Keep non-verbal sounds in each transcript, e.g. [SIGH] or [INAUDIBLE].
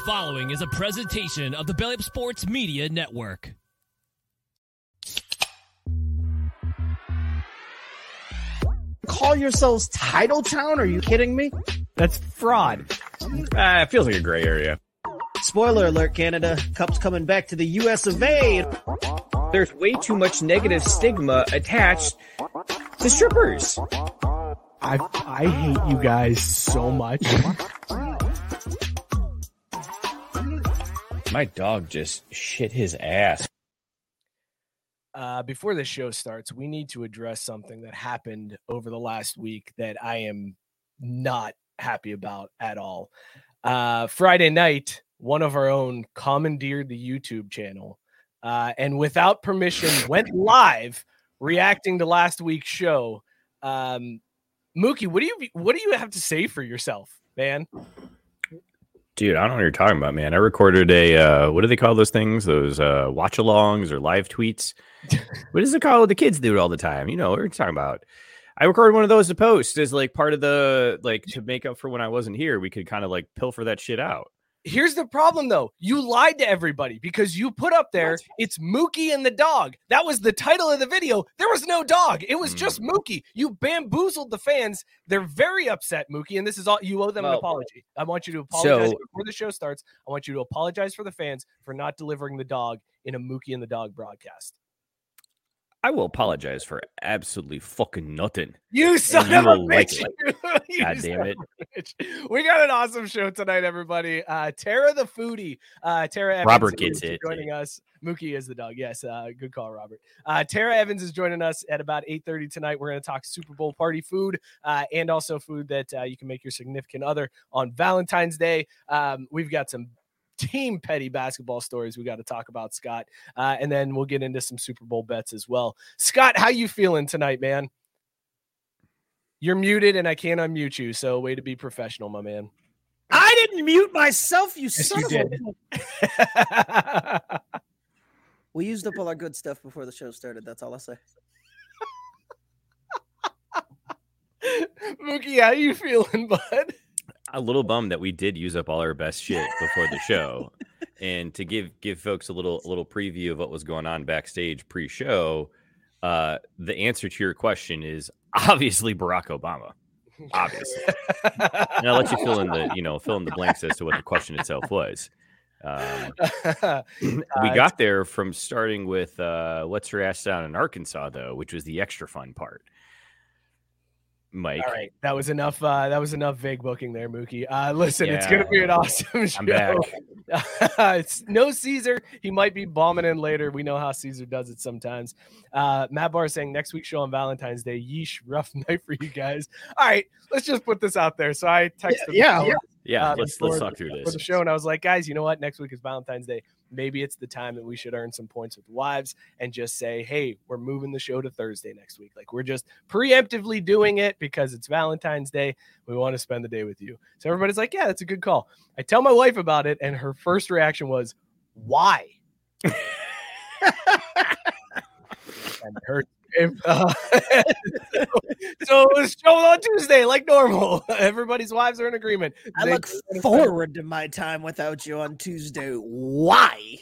The following is a presentation of the Belly Up Sports Media Network. Call yourselves Title Town? Are you kidding me? That's fraud. Uh, it feels like a gray area. Spoiler alert, Canada. Cup's coming back to the US of A. There's way too much negative stigma attached to strippers. I I hate you guys so much. My dog just shit his ass. Uh, before the show starts, we need to address something that happened over the last week that I am not happy about at all. Uh, Friday night, one of our own commandeered the YouTube channel uh, and without permission went live reacting to last week's show. Um, Mookie, what do you what do you have to say for yourself, man? Dude, I don't know what you're talking about, man. I recorded a uh, what do they call those things? Those uh, watch alongs or live tweets. [LAUGHS] what is it called? The kids do it all the time. You know what we're talking about. I recorded one of those to post as like part of the like to make up for when I wasn't here. We could kind of like pilfer that shit out. Here's the problem though. You lied to everybody because you put up there it's Mookie and the dog. That was the title of the video. There was no dog. It was just Mm. Mookie. You bamboozled the fans. They're very upset, Mookie, and this is all you owe them an apology. I want you to apologize so- before the show starts. I want you to apologize for the fans for not delivering the dog in a Mookie and the dog broadcast. I will apologize for absolutely fucking nothing. You son of a will like bitch. [LAUGHS] You God damn it. bitch. We got an awesome show tonight, everybody. Uh, Tara the foodie, uh, Tara Evans Robert is gets it. joining us. Mookie is the dog. Yes, uh, good call, Robert. Uh, Tara Evans is joining us at about 8:30 tonight. We're going to talk Super Bowl party food uh, and also food that uh, you can make your significant other on Valentine's Day. Um, we've got some team petty basketball stories we got to talk about, Scott, uh, and then we'll get into some Super Bowl bets as well. Scott, how you feeling tonight, man? You're muted and I can't unmute you. So way to be professional, my man. I didn't mute myself, you Yes, son you of did. a [LAUGHS] We used up all our good stuff before the show started. That's all I'll say. [LAUGHS] Mookie, how you feeling, [LAUGHS] bud? A little bummed that we did use up all our best shit before the show. and to give give folks a little a little preview of what was going on backstage pre-show, uh, the answer to your question is obviously Barack Obama. Obviously. and I'll let you fill in the you know fill in the blanks as to what the question itself was. Um, [LAUGHS] we Uh, got there from starting with uh, what's her ass down in Arkansas though, which was the extra fun part. Mike, All right, that was enough. Uh, that was enough vague booking there, Mookie. Uh, listen, it's gonna be an [LAUGHS] awesome show. I'm back. [LAUGHS] it's no Caesar. He might be bombing in later. We know how Caesar does it sometimes. Uh, Matt Barr saying next week's show on Valentine's Day. Yeesh, rough [LAUGHS] night for you guys. All right, let's just put this out there. So I texted. the yeah, Yeah, uh, let's let's the- talk through for this. the show, and I was like, guys, you know what? Next week is Valentine's Day. Maybe it's the time that we should earn some points with the wives and just say, hey, we're moving the show to Thursday next week. Like we're just preemptively doing it because it's Valentine's Day. We want to spend the day with you. So everybody's like, yeah, that's a good call. I tell my wife about it, and her first reaction was, why? [LAUGHS] and her if, uh, [LAUGHS] so it was shown on Tuesday like normal. [LAUGHS] Everybody's wives are in agreement. I They- look forward to my time without you on Tuesday. Why?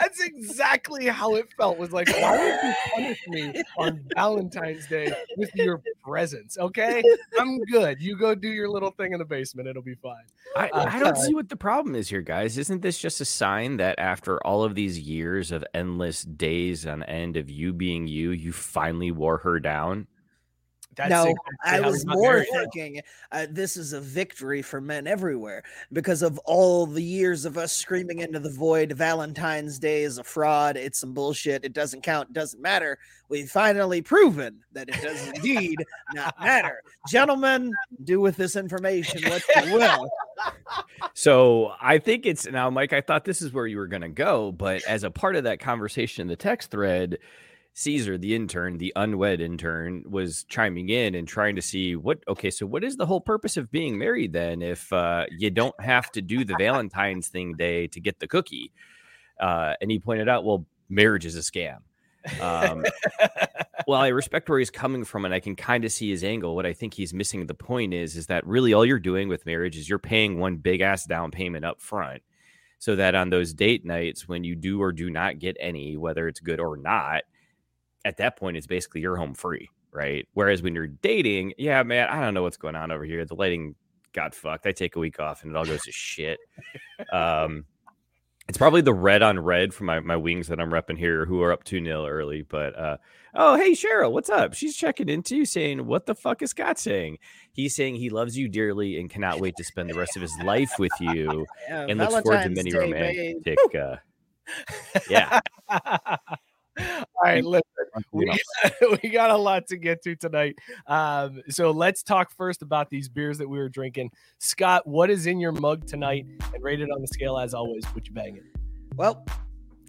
That's exactly how it felt. Was like, why would you punish me on Valentine's Day with your presence? Okay, I'm good. You go do your little thing in the basement. It'll be fine. I, Uh, I don't see what the problem is here, guys. Isn't this just a sign that after all of these years of endless days on end of you being you, you finally wore her down? That's no, exactly I was more thinking uh, this is a victory for men everywhere because of all the years of us screaming into the void. Valentine's Day is a fraud. It's some bullshit. It doesn't count. It doesn't matter. We've finally proven that it does indeed not matter. Gentlemen, do with this information what you will. [LAUGHS] So I think it's now, Mike. I thought this is where you were going to go, but as a part of that conversation in the text thread, Caesar, the intern, the unwed intern, was chiming in and trying to see what. Okay, so what is the whole purpose of being married then? If uh, you don't have to do the Valentine's thing day to get the cookie, uh, and he pointed out, well, marriage is a scam. Um, well, I respect where he's coming from, and I can kind of see his angle. What I think he's missing the point is, is that really all you're doing with marriage is you're paying one big ass down payment up front, so that on those date nights when you do or do not get any, whether it's good or not, at that point it's basically you're home free, right? Whereas when you're dating, yeah, man, I don't know what's going on over here. The lighting got fucked. I take a week off and it all goes to shit. Um, it's probably the red on red for my, my wings that I'm repping here who are up 2 0 early. But uh, oh, hey, Cheryl, what's up? She's checking into you saying, What the fuck is Scott saying? He's saying he loves you dearly and cannot wait to spend the rest of his life with you [LAUGHS] Yeah, and looks forward to many Day, romantic. Uh, yeah. [LAUGHS] All right, listen, we got, [LAUGHS] we got a lot to get to tonight. Um, so let's talk first about these beers that we were drinking. Scott, what is in your mug tonight? And rated on the scale as always. Would you bang it? Well,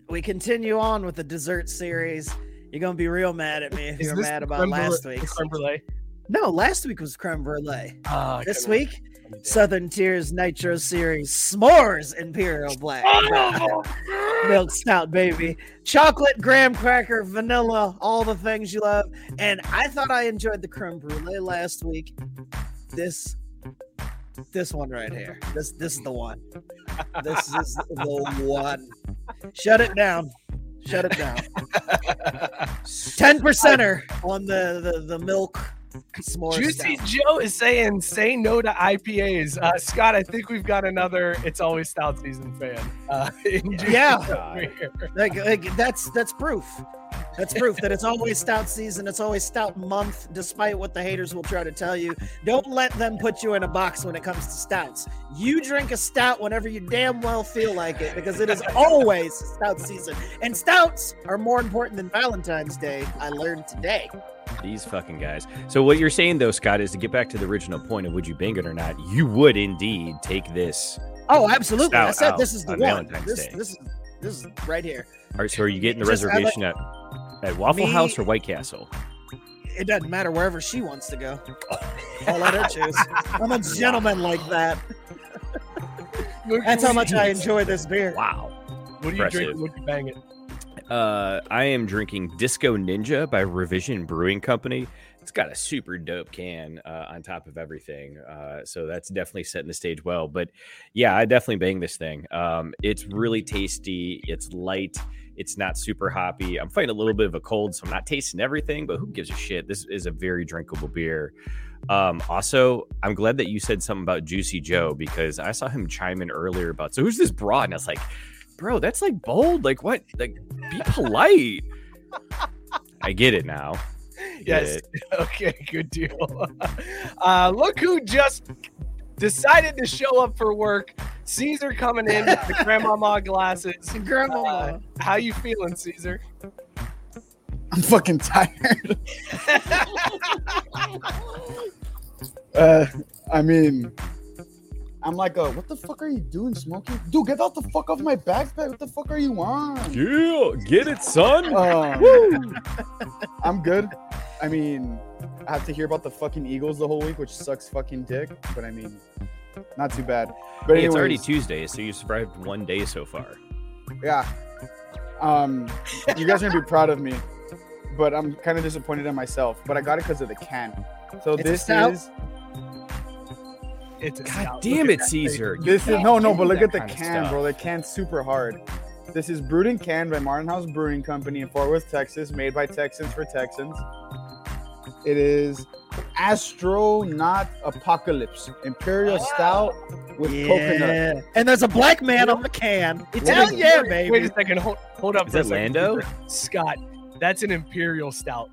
we continue on with the dessert series. You're gonna be real mad at me if Is you're mad about creme last brulee- the week's. creme brulee. No, last week was creme brulee. I This couldn't week, remember. Southern Tier Nitro Series S'mores Imperial Black Oh, [LAUGHS] Milk Stout, baby. Chocolate, graham cracker, vanilla, all the things you love. And I thought I enjoyed the creme brulee last week. This, this one right here. This, this is the one. This is the one. Shut it down. Shut it down. [LAUGHS] Ten percenter on the, the the milk s'more. Juicy stout. Joe is saying, say no to IPAs. Uh, Scott, I think we've got another It's Always Stout Season fan. Uh, in Juicy Yeah. Like, like that's that's proof. That's proof that it's always stout season. It's always stout month, despite what the haters will try to tell you. Don't let them put you in a box when it comes to stouts. You drink a stout whenever you damn well feel like it, because it is always stout season. And stouts are more important than Valentine's Day. I learned today. These fucking guys. So what you're saying though, Scott, is to get back to the original point of would you bang it or not, you would indeed take this. Oh, absolutely. I said this is the on one. Valentine's This Day. this is this is right here. All right, so are you getting the Just have reservation at, at Waffle Me- House or White Castle? It doesn't matter wherever she wants to go. [LAUGHS] I'll let her choose. I'm a gentleman like that. That's how much I enjoy this beer. Wow. What do you Impressive. drinking? What you banging? Uh, I am drinking Disco Ninja by Revision Brewing Company. It's got a super dope can uh, on top of everything, uh, so that's definitely setting the stage well. But yeah, I definitely bang this thing. Um, it's really tasty. It's light. It's not super hoppy. I'm fighting a little bit of a cold, so I'm not tasting everything. But who gives a shit? This is a very drinkable beer. Um, also, I'm glad that you said something about Juicy Joe because I saw him chime in earlier about so who's this broad, and I was like, bro, that's like bold. Like what? Like be polite. I get it now. Get Yes. it. [LAUGHS] Okay, good deal. [LAUGHS] Uh, look who just decided to show up for work. Caesar coming in with the [LAUGHS] grandmama glasses. Grandma. Uh, how you feeling, Caesar? I'm fucking tired. uh, I mean, I'm like, uh, what the fuck are you doing, Smokey? Dude, get out the fuck off my backpack. What the fuck are you on? Yeah, get it, son. Um, [LAUGHS] I'm good. I mean, I have to hear about the fucking Eagles the whole week, which sucks fucking dick. But I mean, not too bad. But Hey, it's already Tuesday, so you survived one day so far. Yeah. Um, you guys are gonna be proud of me, but I'm kind of disappointed in myself. But I got it because of the can. So It's this is It's a God stout. damn it, Caesar. You this is no no, but look at the can, bro. The can's super hard. This is brewed and canned by Martin House Brewing Company in Fort Worth, Texas, made by Texans for Texans. It is Astronaut Apocalypse Imperial Stout with coconut. And there's a black man on the can. What Hell yeah, wait, baby. Wait a second. Hold, hold up. Is that Lando? Caesar. Scott, that's an imperial stout.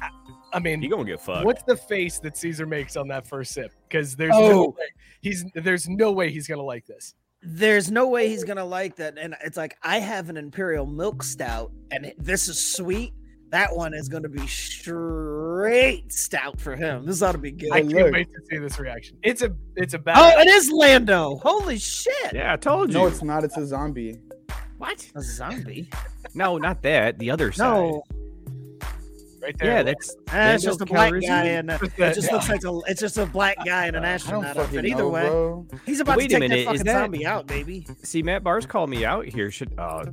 I, I mean, You gonna get fucked? what's the face that Caesar makes on that first sip? Because there's Oh. no way he's there's no way he's gonna like this. There's no way he's gonna like that. And it's like I have an imperial milk stout, and this is sweet. That one is gonna be straight stout for him. This ought to be good. I can't look. wait to see this reaction. It's a it's a bad. oh, it is Lando. Holy shit! Yeah, I told you. No, it's not. It's a zombie. what? A zombie? [LAUGHS] No, not that. The other side. No. Right there. Yeah, that's Ah, it's just a black Calrissian? guy and a, it just looks like a it's just a black guy in an I astronaut fucking outfit. Either know, way, bro. he's about Wait to a take minute, that is fucking that- zombie out, baby. See, Matt Barr's called me out here. Should uh,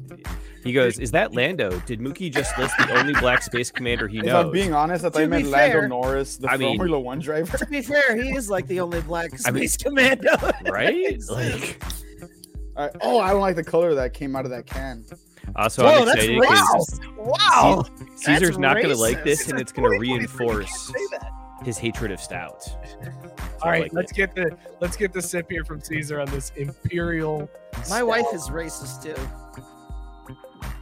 he goes? Is that Lando? Did Mookie just list the only black space commander he If knows? I'm being honest, I thought To you meant be Lando Norris, the I mean- Formula One driver. To be fair, he is like the only black I mean- space commando. right? [LAUGHS] Like, Uh, oh, I don't like the color that came out of that can. Also, Whoa, I'm excited because racist. Wow. Caesar's That's not going to like this, racist. and it's going to 2023, you can't reinforce his hatred of stout. So All I right, like let's it. get the let's get the sip here from Caesar on this imperial. My stout. wife is racist too.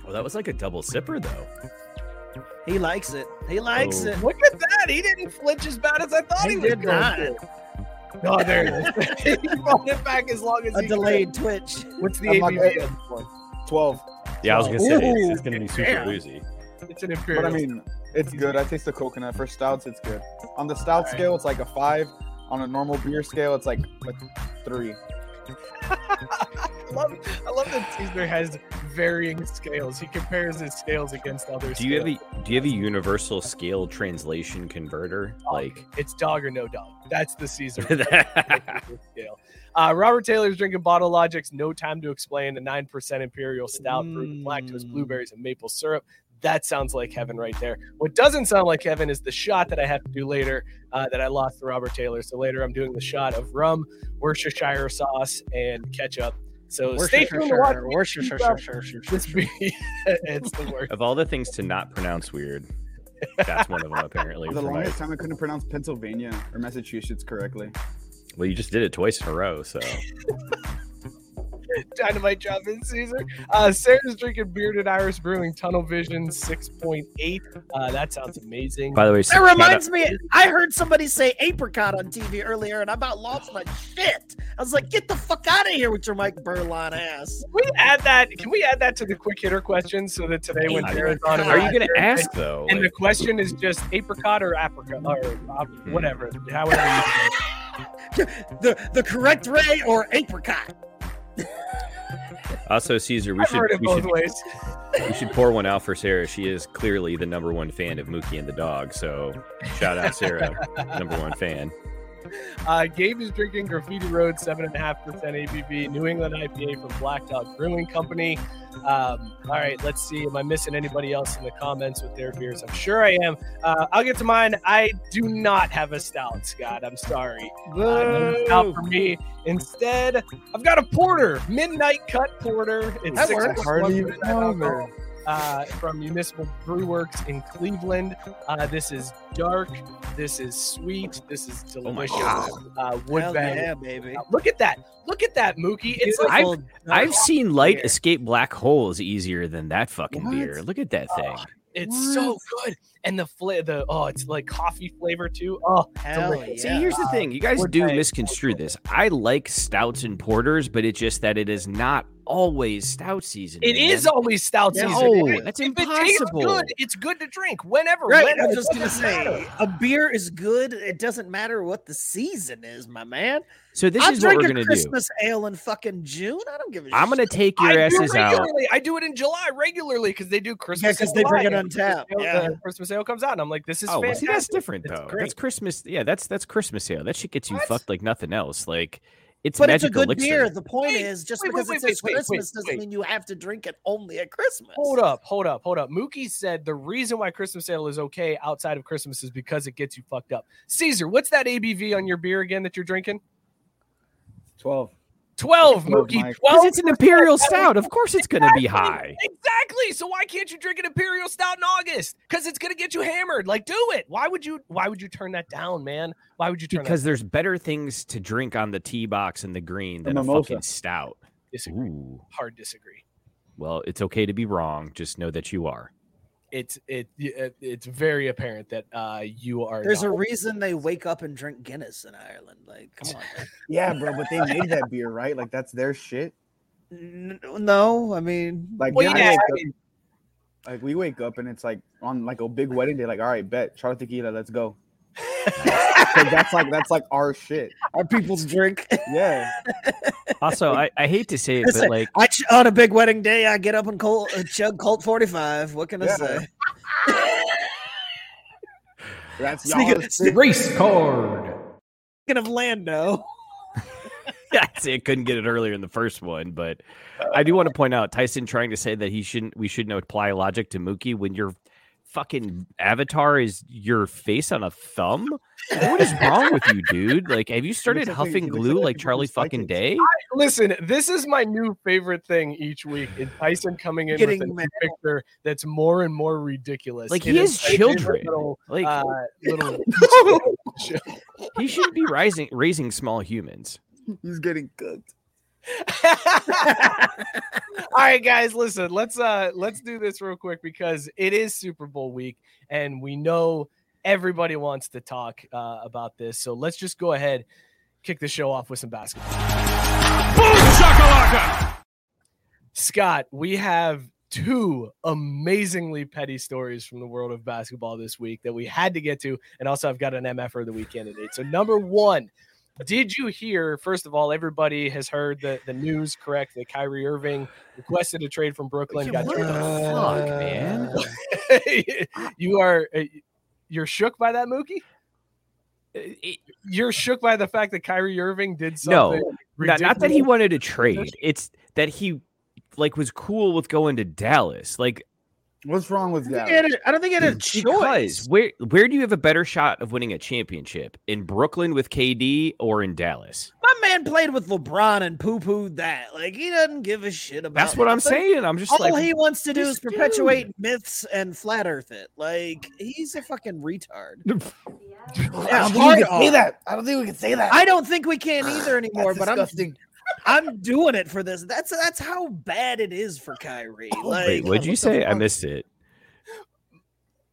Well, that was like a double sipper, though. He likes it. He likes Oh. it. Look at that! He didn't flinch as bad as I thought he, He was did going not. to. Oh, there it is. [LAUGHS] he brought it back as long as A he delayed twitch. What's the ABV on this one? Twelve. Yeah, I was going to say it's, Ooh, it's going to be super damn. boozy. It's an imperial. But I mean, it's good. I taste the coconut. For stouts, it's good. On the stout Alright. scale, it's like a five. On a normal beer scale, it's like a three. [LAUGHS] I love, I love that Caesar has varying scales. He compares his scales against others. Do you have a Do you have a universal scale translation converter? Like, It's dog or no dog. That's the Caesar [LAUGHS] scale. Uh, Robert Taylor's drinking Bottle Logic's No Time to Explain, a 9% Imperial Stout brewed with lactose, Mm. blueberries, and maple syrup. That sounds like heaven right there. What doesn't sound like heaven is the shot that I have to do later uh, that I lost to Robert Taylor. So later I'm doing the shot of rum, Worcestershire sauce, and ketchup. So stay tuned to watch me Worcestershire. keep up Worcestershire. this [LAUGHS] be. it's the worst. of all the things to not pronounce weird, that's one of them apparently. For the for my- longest time, I couldn't pronounce Pennsylvania or Massachusetts correctly. Well, you just did it twice in a row, so [LAUGHS] Dynamite job in Caesar. Uh, Sarah's drinking Bearded Iris Brewing Tunnel Vision 6.8. Uh, that sounds amazing. by the way, That shout out- reminds me, I heard somebody say apricot on TV earlier, and I about lost my shit. I was like, "Get the fuck out of here with your Mike Burlon ass." Can we add that? Can we add that to the quick hitter questions so that today when Apricot. Sarah's on, Are you going to ask though? And the question is just apricot or apricot or uh, Hmm. whatever, however you [LAUGHS] The the correct Ray or apricot? also, Caesar, we I've should we should, ways. we should pour one out for Sarah. She is clearly the number one fan of Mookie and the dog. So shout out Sarah, number one fan. Uh, Gabe is drinking Graffiti Road, 7.5% ABV, New England IPA from Black Dog Brewing Company. Um, all right, let's see. Am I missing anybody else in the comments with their beers? I'm sure I am. Uh, I'll get to mine. I do not have a stout, Scott. I'm sorry. Uh, no for me. Instead, I've got a porter, Midnight Cut Porter. It's That six works. point Hardly even percent know alcohol her. uh, from Municipal Brew Works in Cleveland. Uh, this is dark. This is sweet. This is Oh my delicious. God. uh, wood Hell bang. yeah, baby. Uh, Look at that. Look at that, Mookie. It's like I've- I've seen light beer. escape black holes easier than that fucking What? beer. Look at that thing. it's so good. And the fla- the oh, it's like coffee flavor too. Oh, Hell delicious. yeah. See, here's the thing. You guys Wood do bang. misconstrue this. I like stouts and porters, but it's just that it is not always stout season. It man. is always stout No, season. Oh, if- that's if It tastes impossible. good. It's good to drink whenever. Right, whenever. I was just gonna say, a beer is good. It doesn't matter what the season is, my man. So this I'll is what we're a gonna do. Christmas ale in fucking June. I don't give a I'm gonna take your I do asses out. I do it in July regularly because they do Christmas. because in they bring it on tap, Christmas yeah. ale- the Christmas ale comes out, and I'm like, this is Oh, well, see, that's different though. That's Christmas. Yeah, that's that's Christmas ale. That shit gets you What? fucked like nothing else. Like it's But it's a good elixir. beer. The point Wait, is, just wait, because wait, it wait, says wait, wait, Christmas doesn't wait. mean you have to drink it only at Christmas. Hold up, hold up, hold up. Mookie said the reason why Christmas ale is okay outside of Christmas is because it gets you fucked up. Caesar, what's that ABV on your beer again that you're drinking? Twelve. 12, Twelve, Mookie. 12. Because it's an imperial stout. Of course, it's gonna be high. Exactly. So why can't you drink an imperial stout in August? Because it's gonna get you hammered. Like, do it. Why would you? Why would you turn that down, man? Why would you turn Because there's better things to drink on the tee box and the green The than a mimosa. fucking stout. Disagree. Ooh. Hard disagree. Well, it's okay to be wrong. Just know that you are. It's it, it it's very apparent that uh you are. There's a reason they wake up and drink Guinness in Ireland. Like, come on. [LAUGHS] Yeah, bro, but they made that beer, right? Like that's their shit. No, I mean, Like, Well, we yeah, wake I up- like we wake up and it's like on like a big wedding day. Like, all right, bet shot of tequila, let's go. [LAUGHS] 'Cause that's like that's like our shit. our people's drink. Yeah, [LAUGHS] Also, I, I hate to say it, Listen, but like I ch- on a big wedding day, I get up and cold, uh, chug Colt 45. What can I Yeah. say? [LAUGHS] That's Speaking, y'all's speaking Race card. of Lando, [LAUGHS] yeah, I'd say I couldn't get it earlier in the first one, but I do want to point out Tyson trying to say that he shouldn't we shouldn't apply logic to Mookie when your fucking avatar is your face on a thumb. What is wrong with you, dude? Like, have you [LAUGHS] started huffing he looks glue like like Charlie fucking psychics. Day? Listen, this is my new favorite thing each week. Is Tyson coming in Getting with a new picture that's more and more ridiculous. Like, It he is has children. Little, Like, uh, little [LAUGHS] [LAUGHS] he shouldn't be rising raising small humans. He's getting cooked. [LAUGHS] All right, guys, listen. Let's uh let's do this real quick because it is Super Bowl week, and we know everybody wants to talk uh, about this. So let's just go ahead, kick the show off with some basketball. Scott, we have two amazingly petty stories from the world of basketball this week that we had to get to, and also I've got an MF of the week candidate. So number one. Did you hear? First of all, everybody has heard the, the news, correct? That Kyrie Irving requested a trade from Brooklyn. Got what traded. the fuck, man? [LAUGHS] you are uh, you're shook by that, Mookie. You're shook by the fact that Kyrie Irving did No, something. not, not that he wanted a trade. It's that he like was cool with going to Dallas. Like What's wrong with that? think he had a- I don't think it is had mm, because choice. where where do you have a better shot of winning a championship in Brooklyn with KD or in Dallas? My man played with LeBron and poo pooed that. Like he doesn't give a shit about. That's what I'm nothing. saying. I'm just All like he wants to do is perpetuate myths and flat earth it. Like he's a fucking retard. [LAUGHS] I don't Yeah, think we can say that. I don't think we can say that. I don't think we can [SIGHS] either anymore. That's but I'm disgusting. I'm doing it for this. That's that's how bad it is for Kyrie. Oh, like, Wait, what'd you say? I missed it.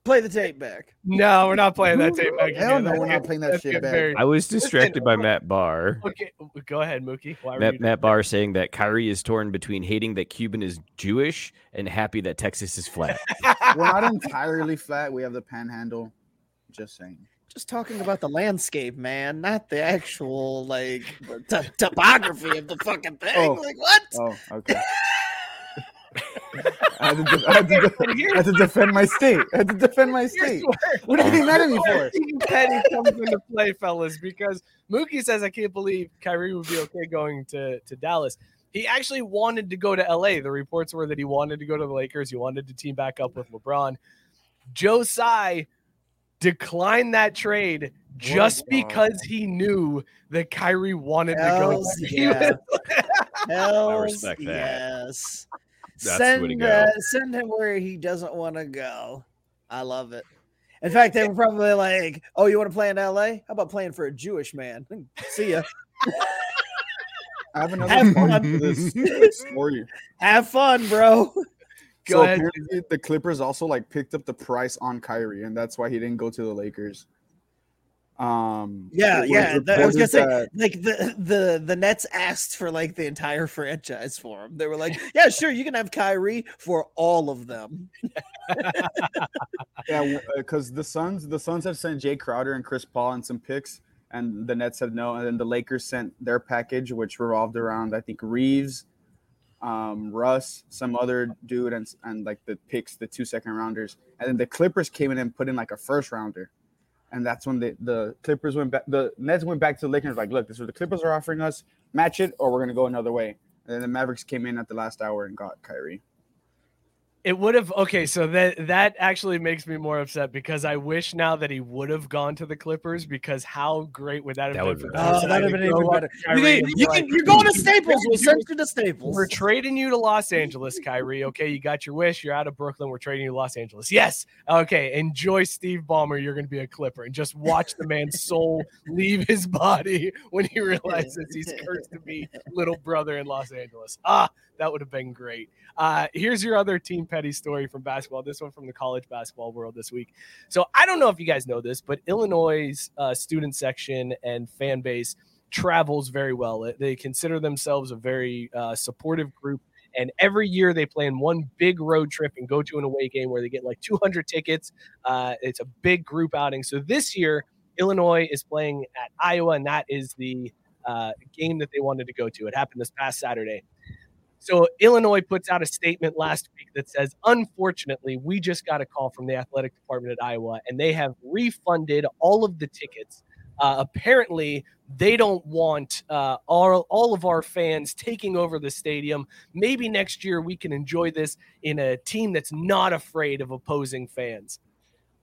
play the tape back. No, we're not playing that tape back. Hell again. no, That's we're not getting- playing that that's shit getting back. very- I was distracted by Matt Barr. Okay, go ahead, Mookie. Why were Matt, Matt Barr saying that Kyrie is torn between hating that Cuban is Jewish and happy that Texas is flat. [LAUGHS] We're not entirely flat. We have the panhandle. Just saying. Just talking about the landscape, man, not the actual like t- topography of the fucking thing. Oh. Like what? Oh, okay. [LAUGHS] I, had to de- I, had de- I had to defend my state. I had to defend my state. [LAUGHS] What are you mad at me for? Team Petty comes into play, fellas, because Mookie says, I can't believe Kyrie would be okay going to, to Dallas. He actually wanted to go to LA. The reports were that he wanted to go to the Lakers. He wanted to team back up with LeBron. Joe Tsai declined that trade just wow. because he knew that Kyrie wanted to go. Hells [LAUGHS] He was- yeah. Hells respect that. yes. That's the way to send go. uh, send him where he doesn't want to go. I love it. In fact, they were probably like, "Oh, you want to play in L.A.? How about playing for a Jewish man? [LAUGHS] See ya. I [LAUGHS] have another Have part fun. to this, this story. Have fun, bro." Go so ahead. the Clippers also like picked up the price on Kyrie, and that's why he didn't go to the Lakers. Um, Yeah, yeah. that- I was gonna reported say, like the the the Nets asked for like the entire franchise for him. They were like, "Yeah, sure, you can have Kyrie for all of them." [LAUGHS] Yeah, because the Suns, the Suns have sent Jae Crowder and Chris Paul and some picks, and the Nets said no. And then the Lakers sent their package, which revolved around I think Reaves, um, Russ, some other dude, and and like the picks, the two second rounders. And then the Clippers came in and put in like a first rounder, and that's when the the Clippers went back. The Nets went back to the Lakers like, look, this is what the Clippers are offering us. Match it, or we're gonna go another way. And then the Mavericks came in at the last hour and got Kyrie. It would have okay, so that that actually makes me more upset because I wish now that he would have gone to the Clippers because how great would that have That been would've for been Oh, that'd have been even better. with You Kyrie can, and be you like, can, you're going to Staples. We'll send you to Staples. We're trading you to Los Angeles, Kyrie. Okay, you got your wish. You're out of Brooklyn. We're trading you to Los Angeles. Yes. Okay. Enjoy Steve Ballmer. You're going to be a Clipper, and just watch the man's soul [LAUGHS] leave his body when he realizes he's cursed to be little brother in Los Angeles. Ah, that would have been great. Uh, here's your other team petty story from basketball. This one from the college basketball world this week. So I don't know if you guys know this, but Illinois' uh, student section and fan base travels very well. They consider themselves a very uh, supportive group. And every year they plan one big road trip and go to an away game where they get like 200 tickets. Uh, it's a big group outing. So this year, Illinois is playing at Iowa, and that is the uh, game that they wanted to go to. It happened this past Saturday. So Illinois puts out a statement last week that says, unfortunately, we just got a call from the athletic department at Iowa, and they have refunded all of the tickets. Uh, apparently, they don't want uh, all, all of our fans taking over the stadium. Maybe next year we can enjoy this in a team that's not afraid of opposing fans.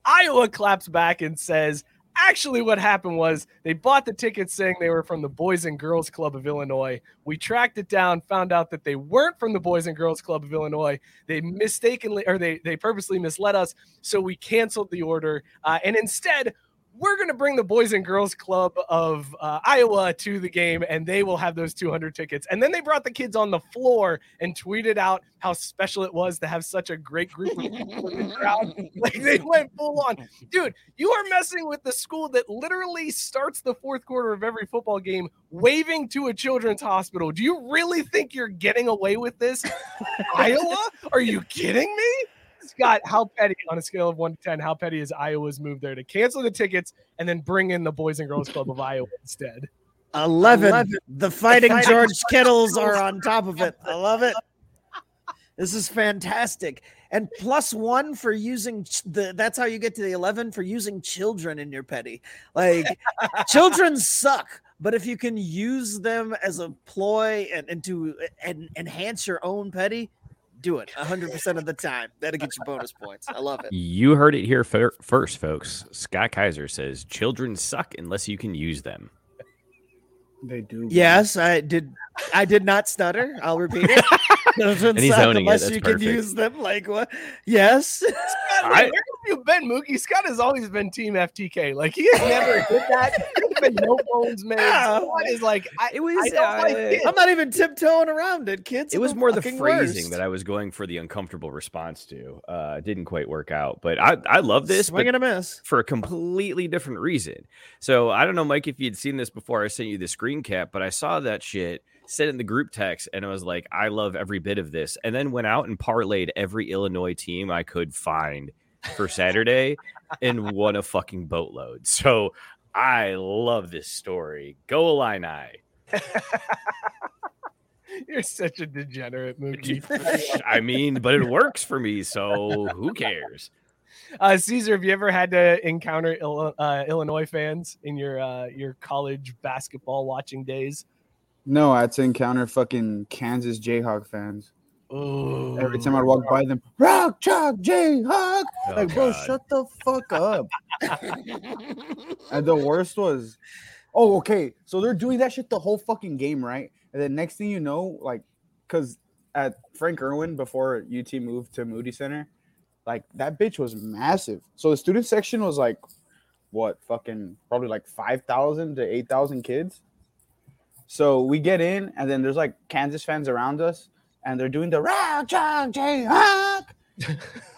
Iowa claps back and says, actually what happened was they bought the tickets saying they were from the Boys and Girls Club of Illinois. We tracked it down, found out that they weren't from the Boys and Girls Club of Illinois. They mistakenly or they they purposely misled us, so we canceled the order uh, and instead we're going to bring the Boys and Girls Club of uh, Iowa to the game, and they will have those 200 tickets. And then they brought the kids on the floor and tweeted out how special it was to have such a great group of people in the crowd. [LAUGHS] Like they went full on. Dude, you are messing with the school that literally starts the fourth quarter of every football game waving to a children's hospital. Do you really think you're getting away with this? [LAUGHS] Iowa? Are you kidding me? Scott, how petty on a scale of one to ten? How petty is Iowa's move there to cancel the tickets and then bring in the Boys and Girls Club of Iowa [LAUGHS] instead? 11. The fighting George Kittles are on top of it. I love it. [LAUGHS] This is fantastic. And plus one for using ch- the that's how you get to the 11 for using children in your petty. Like [LAUGHS] children suck, but if you can use them as a ploy and, and to and enhance your own petty, do it 100% of the time. That'll get you bonus points. I love it. You heard it here fir- first, folks. Scott Kaiser says children suck unless you can use them. They do. Yes, I did. I did not stutter. I'll repeat it. [LAUGHS] Children And he's suck owning unless That's you perfect. can use them. Like what? Yes. [LAUGHS] Scott, I- where have you been, Mookie? Scott has always been Team FTK. Like he has never hit that. There's no bones made. Yeah. Scott is like, I, It was, I don't like uh, it. I'm not even tiptoeing around it, kids. It I'm was more the fucking phrasing worst. that I was going for the uncomfortable response to. Uh, it didn't quite work out, but I, I love this. Swing but and a miss. for a completely different reason. So I don't know, Mike, if you'd seen this before I sent you the screen cap, but I saw that shit said in the group text and I was like, I love every bit of this. And then went out and parlayed every Illinois team I could find for Saturday and won a fucking boatload. So I love this story. Go Illini. [LAUGHS] You're such a degenerate, [LAUGHS] movie. I mean, but it works for me, so who cares? [LAUGHS] Uh, Caesar, have you ever had to encounter Ill- uh, Illinois fans in your uh, your college basketball watching days? No, I had to encounter fucking Kansas Jayhawk fans. Oh, Every time I'd walk by them, Rock Chalk Jayhawk. Oh, like, bro, God. shut the fuck up. [LAUGHS] and the worst was, oh, okay. So they're doing that shit the whole fucking game, right? And then next thing you know, like, because at Frank Erwin before UT moved to Moody Center, like that bitch was massive. So the student section was like, what, fucking probably like 5,000 to 8,000 kids. So we get in, and then there's like Kansas fans around us, and they're doing the rock, chalk, Jayhawk.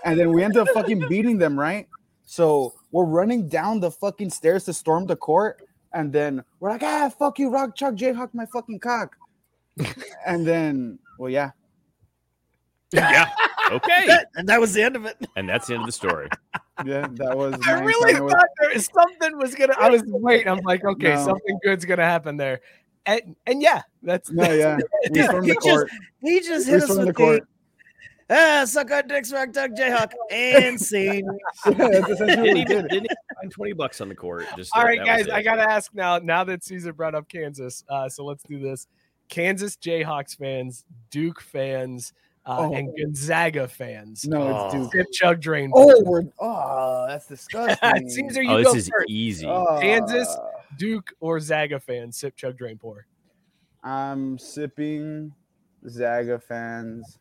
and then we end up fucking beating them, right? So we're running down the fucking stairs to storm the court, and then we're like, ah, fuck you, rock, chuck Jayhawk, my fucking cock. and then, well, yeah, yeah. Okay. and that was the end of it. And that's the end of the story. yeah, that was. I really encounter with- thought there was something was gonna. I was waiting. I'm like, okay, No. something good's gonna happen there, and and yeah, that's No, yeah, we Dude, stormed he the court. He just We hit us stormed with the court. the ah, suck on dicks, rock, duck, Jayhawk, and scene. [LAUGHS] yeah, that's Didn't even, did. didn't even find 20 bucks on the court. Just All that- right, that was guys, I gotta ask now. Now that Caesar brought up Kansas, uh, so let's do this. Kansas Jayhawks fans, Duke fans, uh, Oh. and Gonzaga fans. No, it's Oh. Duke. Sip, chug, drain. Oh, we're oh, that's [LAUGHS] disgusting. Caesar, you Oh, go this is first. easy. Oh, Kansas? Duke or Zaga fans? Sip, chug, drain, pour. I'm sipping Zaga fans.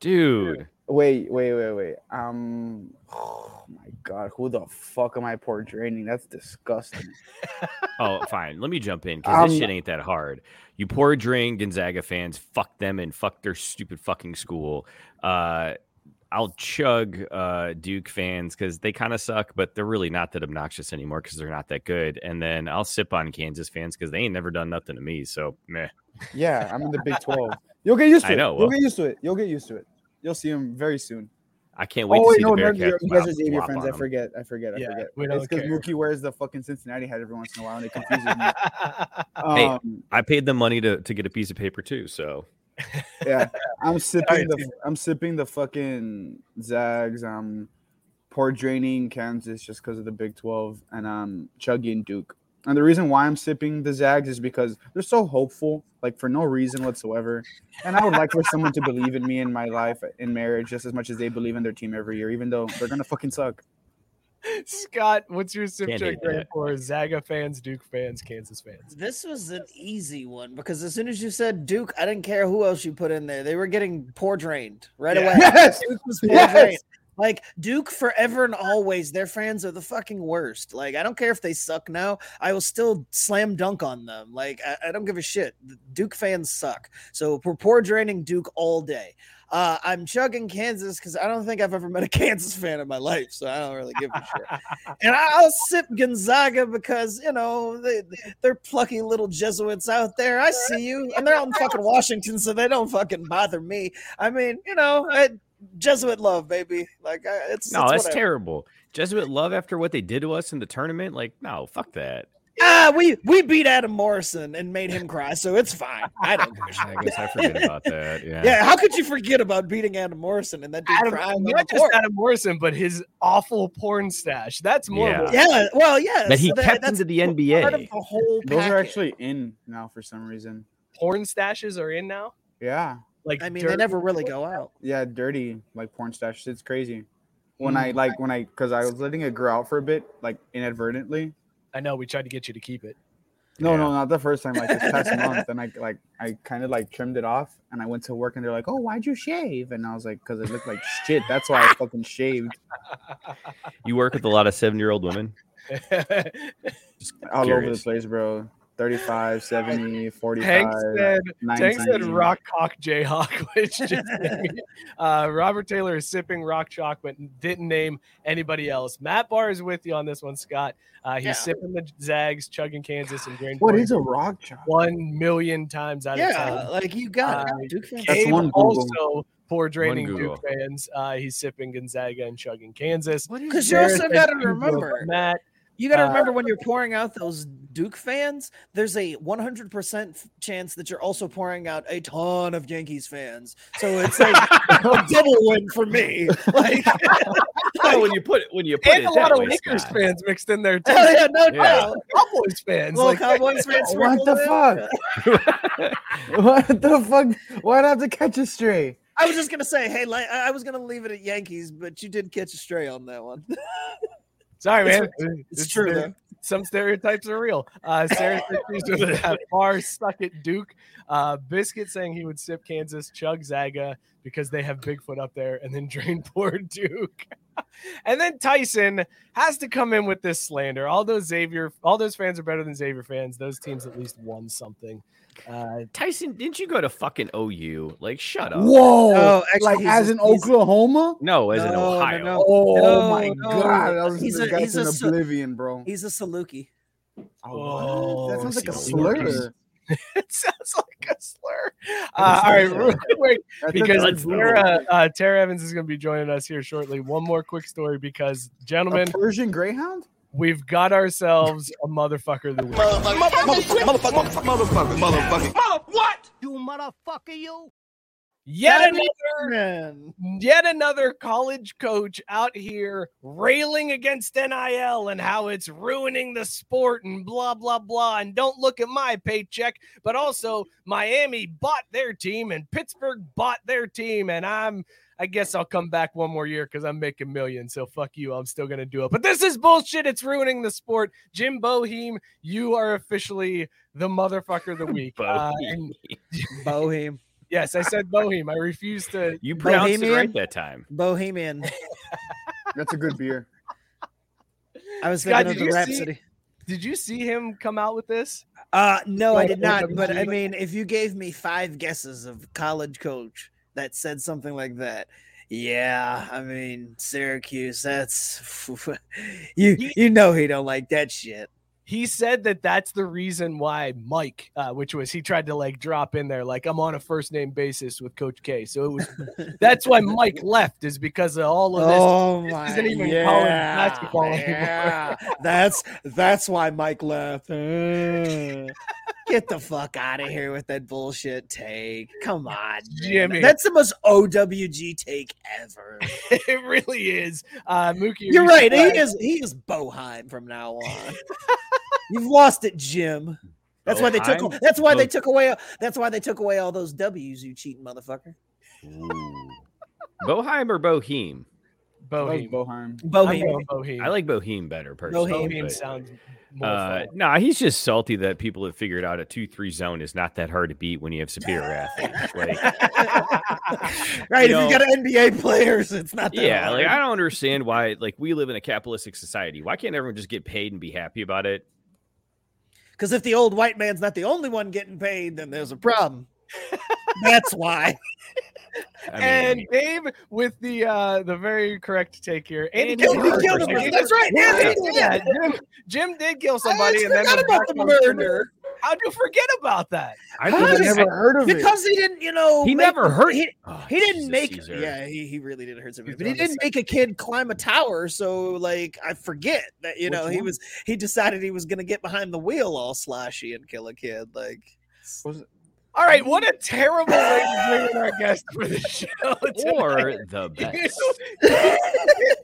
Dude. Wait, wait, wait, wait. Um, oh my god, who the fuck am I portraying? That's disgusting. [LAUGHS] Oh, fine. Let me jump in because this Um, shit ain't that hard. You pour a drink, Gonzaga fans, fuck them and fuck their stupid fucking school. Uh, I'll chug uh, Duke fans because they kind of suck, but they're really not that obnoxious anymore because they're not that good. And then I'll sip on Kansas fans because they ain't never done nothing to me. So meh. Yeah, I'm in the Big [LAUGHS] Twelve. You'll get used to I it. know, You'll get used to it. You'll get used to it. You'll see them very soon. I can't wait oh to see no, the Bearcats. you're- you guys are Xavier friends. on I 'em. forget. I forget. I Yeah, forget. we don't it's because. Mookie wears the fucking Cincinnati hat every once in a while, and it [LAUGHS] confuses me. Hey. Um, I paid them money to, to get a piece of paper too. So Yeah, [LAUGHS] I'm sipping the. I'm sipping the fucking Zags. I'm pour draining Kansas just because of the Big 12, and I'm chugging Duke. And the reason why I'm sipping the Zags is because they're so hopeful, like for no reason whatsoever. And I would like for someone to believe in me in my life, in marriage, just as much as they believe in their team every year, even though they're gonna fucking suck. Scott, what's your sip check grade for Zaga fans, Duke fans, Kansas fans? This was an easy one because as soon as you said Duke, I didn't care who else you put in there. They were getting poor drained right Yeah. away. [LAUGHS] Yes, Duke was poor Yes. drained. Like Duke forever and always, their fans are the fucking worst. Like I don't care if they suck now, I will still slam dunk on them. Like I, I don't give a shit. Duke fans suck. So we're poor draining Duke all day. Uh, I'm chugging Kansas because I don't think I've ever met a [LAUGHS] Kansas fan in my life, so I don't really give a shit. and I'll sip Gonzaga because you know they, they're plucky little Jesuits out there. I see you, and they're out in fucking Washington, so they don't fucking bother me. I mean, you know, I, Jesuit love, baby. Like I, it's No, it's that's terrible. Jesuit love after what they did to us in the tournament. Like, no, fuck that. Ah, we we beat Adam Morrison and made him cry, so it's fine. I don't give a shit. I guess I forget about that. Yeah. Yeah, how could you forget about beating Adam Morrison and that dude Adam, crying not just court? Adam Morrison, but his awful porn stash. That's more. Yeah. Yeah, well, yeah. That he so kept that's into the part of NBA. the whole those are actually in now for some reason. Porn stashes are in now. Yeah, Like I mean, dirt- they never really go out. yeah, dirty like porn stash. It's crazy. When Mm. I like when I because I was letting it grow out for a bit, like inadvertently. I know we tried to get you to keep it. No, Yeah. no, not the first time. Like this past [LAUGHS] month, and I like I kind of like trimmed it off, and I went to work, and they're like, "Oh, why'd you shave?" And I was like, "Cause it looked like shit. That's why I fucking shaved." You work with a lot of seven-year-old women. Just [LAUGHS] All over the place, bro. 35, [LAUGHS] 70, 45, Hank said, 90. Tank said rock cock Jayhawk, [LAUGHS] which just made me- uh, Robert Taylor is sipping rock chocolate and didn't name anybody else. Matt Barr is with you on this one, Scott. Uh, he's Yeah. sipping the Zags, chugging Kansas, and Grand What Point a rock chop? one million times out of Yeah, ten. like you got Uh. Duke fans. That's one Google. also poor draining Duke fans. Uh, he's sipping Gonzaga and chugging Kansas. Because you also got to remember, Matt. You got to uh, remember when you're pouring out those Duke fans, there's a 100% chance that you're also pouring out a ton of Yankees fans. So it's like [LAUGHS] a double win for me. [LAUGHS] Like, Oh, when you put it when you put And it a lot of Lakers Scott. fans mixed in there [LAUGHS] too. hell yeah, no Yeah. doubt. Cowboys fans. Little Like, Cowboys fans. What the in. What the fuck? Why'd I have to catch a stray? I was just gonna say, hey, like, I I was gonna leave it at Yankees, but you did catch a stray on that one. Sorry, It's- man. It's true there- Some stereotypes are real. Uh, Sarah [LAUGHS] with that bar stuck at Duke. Uh, Biscuit saying he would sip Kansas, chug Zaga because they have Bigfoot up there, and then [LAUGHS] drain poor Duke. [LAUGHS] and then Tyson has to come in with this slander. All those Xavier, all those fans are better than Xavier fans. Those teams at least won something. Uh, Tyson, didn't you go to fucking OU? Like, shut up. Whoa! Oh, actually, like as a- in Oklahoma? No, as in No, no, Ohio. no. Oh No, my no. god! That was He's he's a- a, he's a oblivion, bro. He's a Saluki. Oh, that sounds like a slur. [LAUGHS] it sounds like a slur. Uh, all right, real quick, because Let's. Tara, uh, Tara Evans is going to be joining us here shortly. One more quick story because, a gentlemen, Persian Greyhound. We've got ourselves a motherfucker of the week. What? You motherfucker, you! Yet another, Man. yet another college coach out here railing against NIL and how it's ruining the sport and blah blah blah. And don't look at my paycheck, but also Miami bought their team and Pittsburgh bought their team, and I'm. I guess I'll come back one more year because I'm making millions. So fuck you. I'm still gonna do it. But this is bullshit. It's ruining the sport. Jim Boeheim, you are officially the motherfucker of the [LAUGHS] week. Uh, and [LAUGHS] Bohem. yes, I said Boheim. I refuse to. you pronounced it Bohemian? right [LAUGHS] that time. Bohemian. That's a good beer. I was Scott, thinking of the you see- Rhapsody. Did you see him come out with this? Uh no, I did not. But I mean, if you gave me five guesses of college coach that said something like that, yeah, I mean Syracuse. That's [LAUGHS] you. You know he don't like that shit. He said that that's the reason why Mike, uh, which was he tried to like drop in there, like I'm on a first name basis with Coach K. So it was that's why Mike [LAUGHS] left is because of all of this. Oh This my! isn't even yeah, college basketball anymore. [LAUGHS] that's that's why Mike left. Uh, Get the fuck out of here with that bullshit take. Come on, man. Jimmy. That's the most OWG take ever. [LAUGHS] it really is. Uh, Mookie, You're you right. He is he is Boheim from now on. You've lost it, Jim. That's why they took. Boheim? That's why they took away. That's why they took away all those W's. You cheating motherfucker. Ooh. Boheim or Boheim? Bohem. Boheim. I'm Bohem. Bohem. I like Boheim better personally. Boheim Bohem but, sounds more Uh, fun. no, he's just salty that people have figured out a two-three zone is not that hard to beat when you have superior athletes. [LAUGHS] Like, Right. You if you got NBA players, it's not that yeah, hard. like I don't understand why. Like, we live in a capitalistic society. Why can't everyone just get paid and be happy about it? Because if the old white man's not the only one getting paid, then there's a problem. That's why. I and mean, Dave with the uh the very correct take here. Andy Andy killed Andy him. killed him. That's right. Yeah, Andy he did. did. Jim, Jim did kill I somebody, and then forgot was about the murder How'd you forget about that? I How think I've does- it's- never heard of it. because he didn't. You know, He make- never hurt- He, Oh, he didn't Jesus, make. Caesar. Yeah, he, he really didn't hurt somebody, but he didn't make a kid climb a tower. So like, I forget that you Which know he one? was. He decided he was gonna get behind the wheel all slashy and kill a kid. Like, Was it- All right, what a terrible way to bring in our guest for the show. [LAUGHS] tonight. or the [LAUGHS] best. you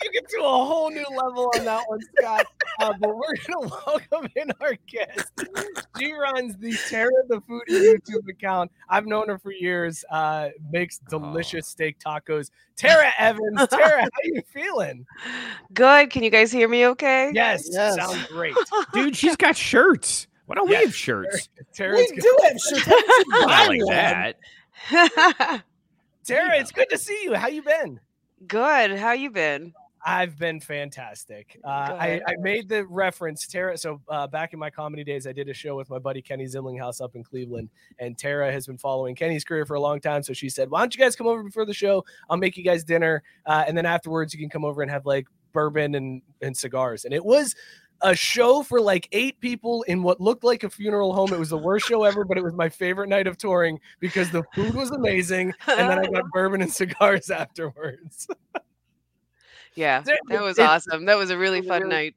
took it to a whole new level on that one, Scott. Uh, but we're gonna [LAUGHS] welcome in our guest. She runs the Tara the Foodie YouTube account. I've known her for years. Uh, makes delicious steak tacos. Tara Evans. Tara, how you feeling? Good. Can you guys hear me okay? Yes, Yes. sounds great. Dude, she's got shirts. Why don't we have shirts? Tara's we do have shirts. Don't you [LAUGHS] buy Not like that. [LAUGHS] Tara, it's good to see you. How you been? Good. How you been? I've been fantastic. Uh, I, I made the reference, Tara. So uh, back in my comedy days, I did a show with my buddy Kenny Zimlinghaus up in Cleveland, and Tara has been following Kenny's career for a long time. So she said, "Why don't you guys come over before the show? I'll make you guys dinner, uh, and then afterwards you can come over and have like bourbon and and cigars." And it was a show for like eight people in what looked like a funeral home. It was the worst show ever, but it was my favorite night of touring because the food was amazing, and then I got [LAUGHS] bourbon and cigars afterwards. [LAUGHS] Yeah, that was awesome. That was a really fun night.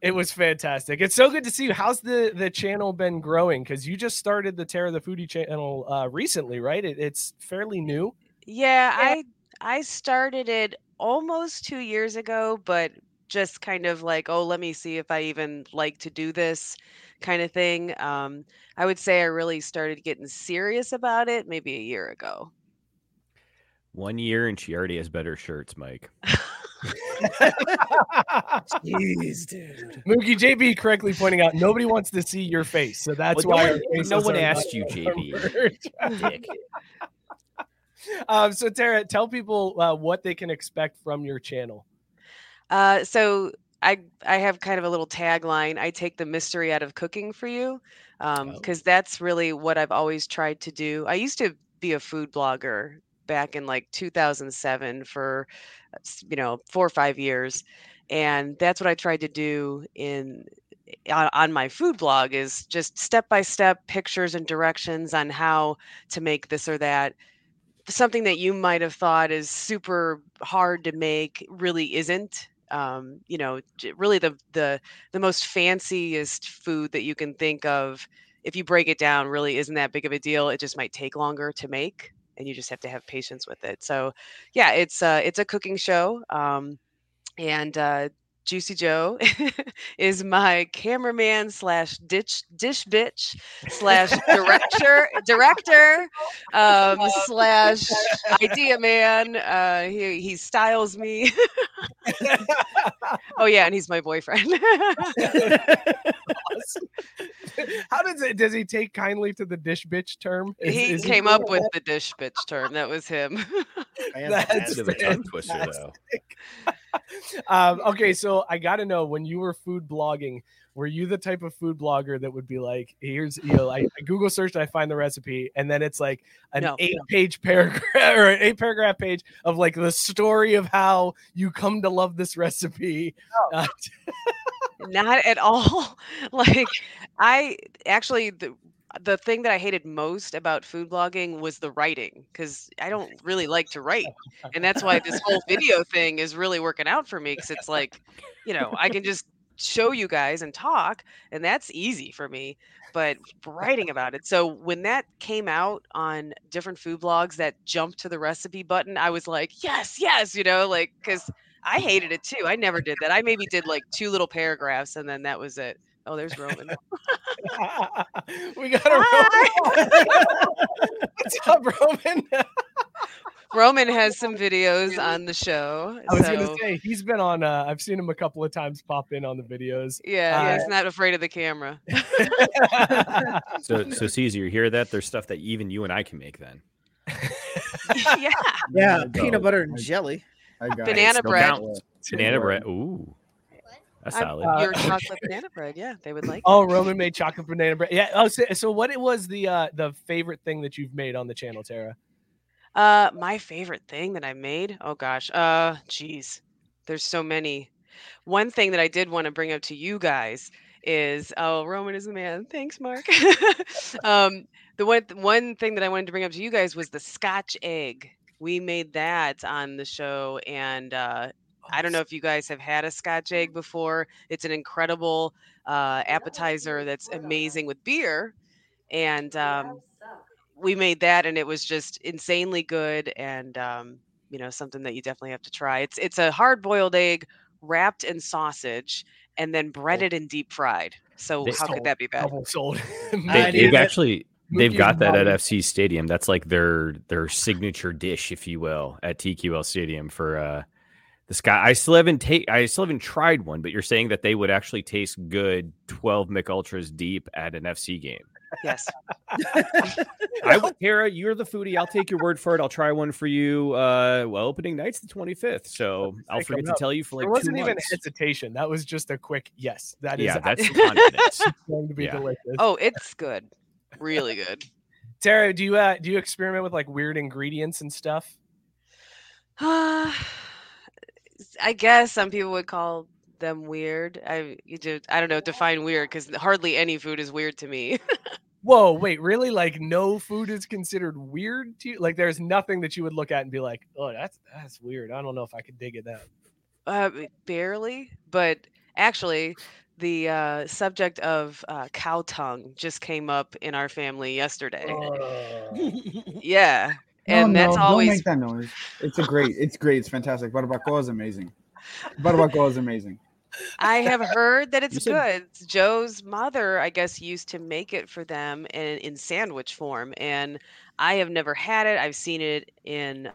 It was fantastic. It's so good to see you. How's the the channel been growing? Because you just started the Tara the Foodie channel uh, recently, right? It, it's fairly new. Yeah, I I started it almost two years ago, but just kind of like, oh, let me see if I even like to do this kind of thing. Um, I would say I really started getting serious about it maybe a year ago. One year and she already has better shirts, Mike. [LAUGHS] Jeez, dude. Mookie JB correctly pointing out nobody wants to see your face, so that's Well, no why one- no one asked you, JB. [LAUGHS] um, so Tara, tell people uh, what they can expect from your channel. Uh, so I I have kind of a little tagline. I take the mystery out of cooking for you, Oh. because that's really what I've always tried to do. I used to be a food blogger back in like 2007 for uh, you know four or five years, and that's what I tried to do in on, on my food blog is just step by step pictures and directions on how to make this or that something that you might have thought is super hard to make really isn't um, you know really the the the most fanciest food that you can think of if you break it down really isn't that big of a deal it just might take longer to make and you just have to have patience with it so yeah it's uh it's a cooking show um and uh Juicy Joe [LAUGHS] is my cameraman slash dish dish bitch slash director [LAUGHS] director um, slash idea man. Uh, he he styles me. [LAUGHS] oh yeah, and he's my boyfriend. [LAUGHS] How does it? Does he take kindly to the dish bitch term? Is- he is came up with the dish bitch term. That was him. [LAUGHS] That's Bit a tongue twister, though. [LAUGHS] um, okay, so I got to know when you were food blogging, were you the type of food blogger that would be like, here's, you know, I, I Google searched, I find the recipe, and then it's like an No. eight page paragraph [LAUGHS] or an eight paragraph page of like the story of how you come to love this recipe. Uh, [LAUGHS] not at all. [LAUGHS] like I actually the the thing that I hated most about food blogging was the writing because I don't really like to write. And that's why this whole video thing is really working out for me because it's like, you know, I can just show you guys and talk, and that's easy for me. But writing about it. So when that came out on different food blogs that jumped to the recipe button, I was like, yes, yes, you know, like, because I hated it too. I never did that. I maybe did like two little paragraphs and then that was it. Oh, there's Roman. [LAUGHS] we got a Roman. [LAUGHS] What's up, Roman? [LAUGHS] [LAUGHS] Roman has some videos on the show. I was so, gonna say he's been on. Uh, I've seen him a couple of times pop in on the videos. yeah, uh, he's not afraid of the camera. [LAUGHS] So, so Caesar, you hear that? There's stuff that even you and I can make. Then [LAUGHS] yeah, Yeah, peanut butter and jelly. I got. Banana No bread. banana bread. Ooh, that's I'm- solid. your chocolate banana bread. Yeah, they would like. oh, Roman made chocolate banana bread. Yeah. Oh, so, so what it was the uh, the favorite thing that you've made on the channel, Tara? Uh, my favorite thing that I made. Oh gosh. Uh, geez, there's so many. One thing that I did want to bring up to you guys is oh, Roman is the man. Thanks, Mark. [LAUGHS] um, the one one thing that I wanted to bring up to you guys was the Scotch egg. We made that on the show, and uh, I don't know if you guys have had a Scotch egg before. It's an incredible uh, appetizer that's amazing with beer, and um, we made that and it was just insanely good and um, you know something that you definitely have to try it's it's a hard boiled egg wrapped in sausage and then breaded and deep fried so They- how could that be bad sold. [LAUGHS] they, they've actually they've got that at FC Stadium. That's like their their signature dish, if you will, at TQL Stadium for uh the sky. I still haven't take I still haven't tried one, but you're saying that they would actually taste good 12 Mich Ultras deep at an FC game. Yes I would, Tara, you're the foodie. I'll take your word for it. I'll try one for you. Uh, well, opening night's the 25th, so I'll forget to up. tell you for like there wasn't even months. hesitation. That was just a quick yes. That is yeah, [LAUGHS] that's confidence. [LAUGHS] going to be yeah. delicious. oh it's good really good Tara, do you uh, do you experiment with like weird ingredients and stuff? uh, [SIGHS] i guess some people would call them weird i you do i don't know define weird because hardly any food is weird to me [LAUGHS] Whoa, wait, really? Like no food is considered weird to you? Like there's nothing that you would look at and be like, oh, that's that's weird. I don't know if I could dig at that. Uh, barely, but actually, the uh, subject of uh, cow tongue just came up in our family yesterday. [LAUGHS] Yeah, No, and that's no, always Don't make that noise. It's a great. It's great. It's fantastic. Barbacoa is amazing. Barbacoa is amazing. I have heard that [LAUGHS] it's said- good. Joe's mother, I guess, used to make it for them in, in sandwich form, and I have never had it. I've seen it in.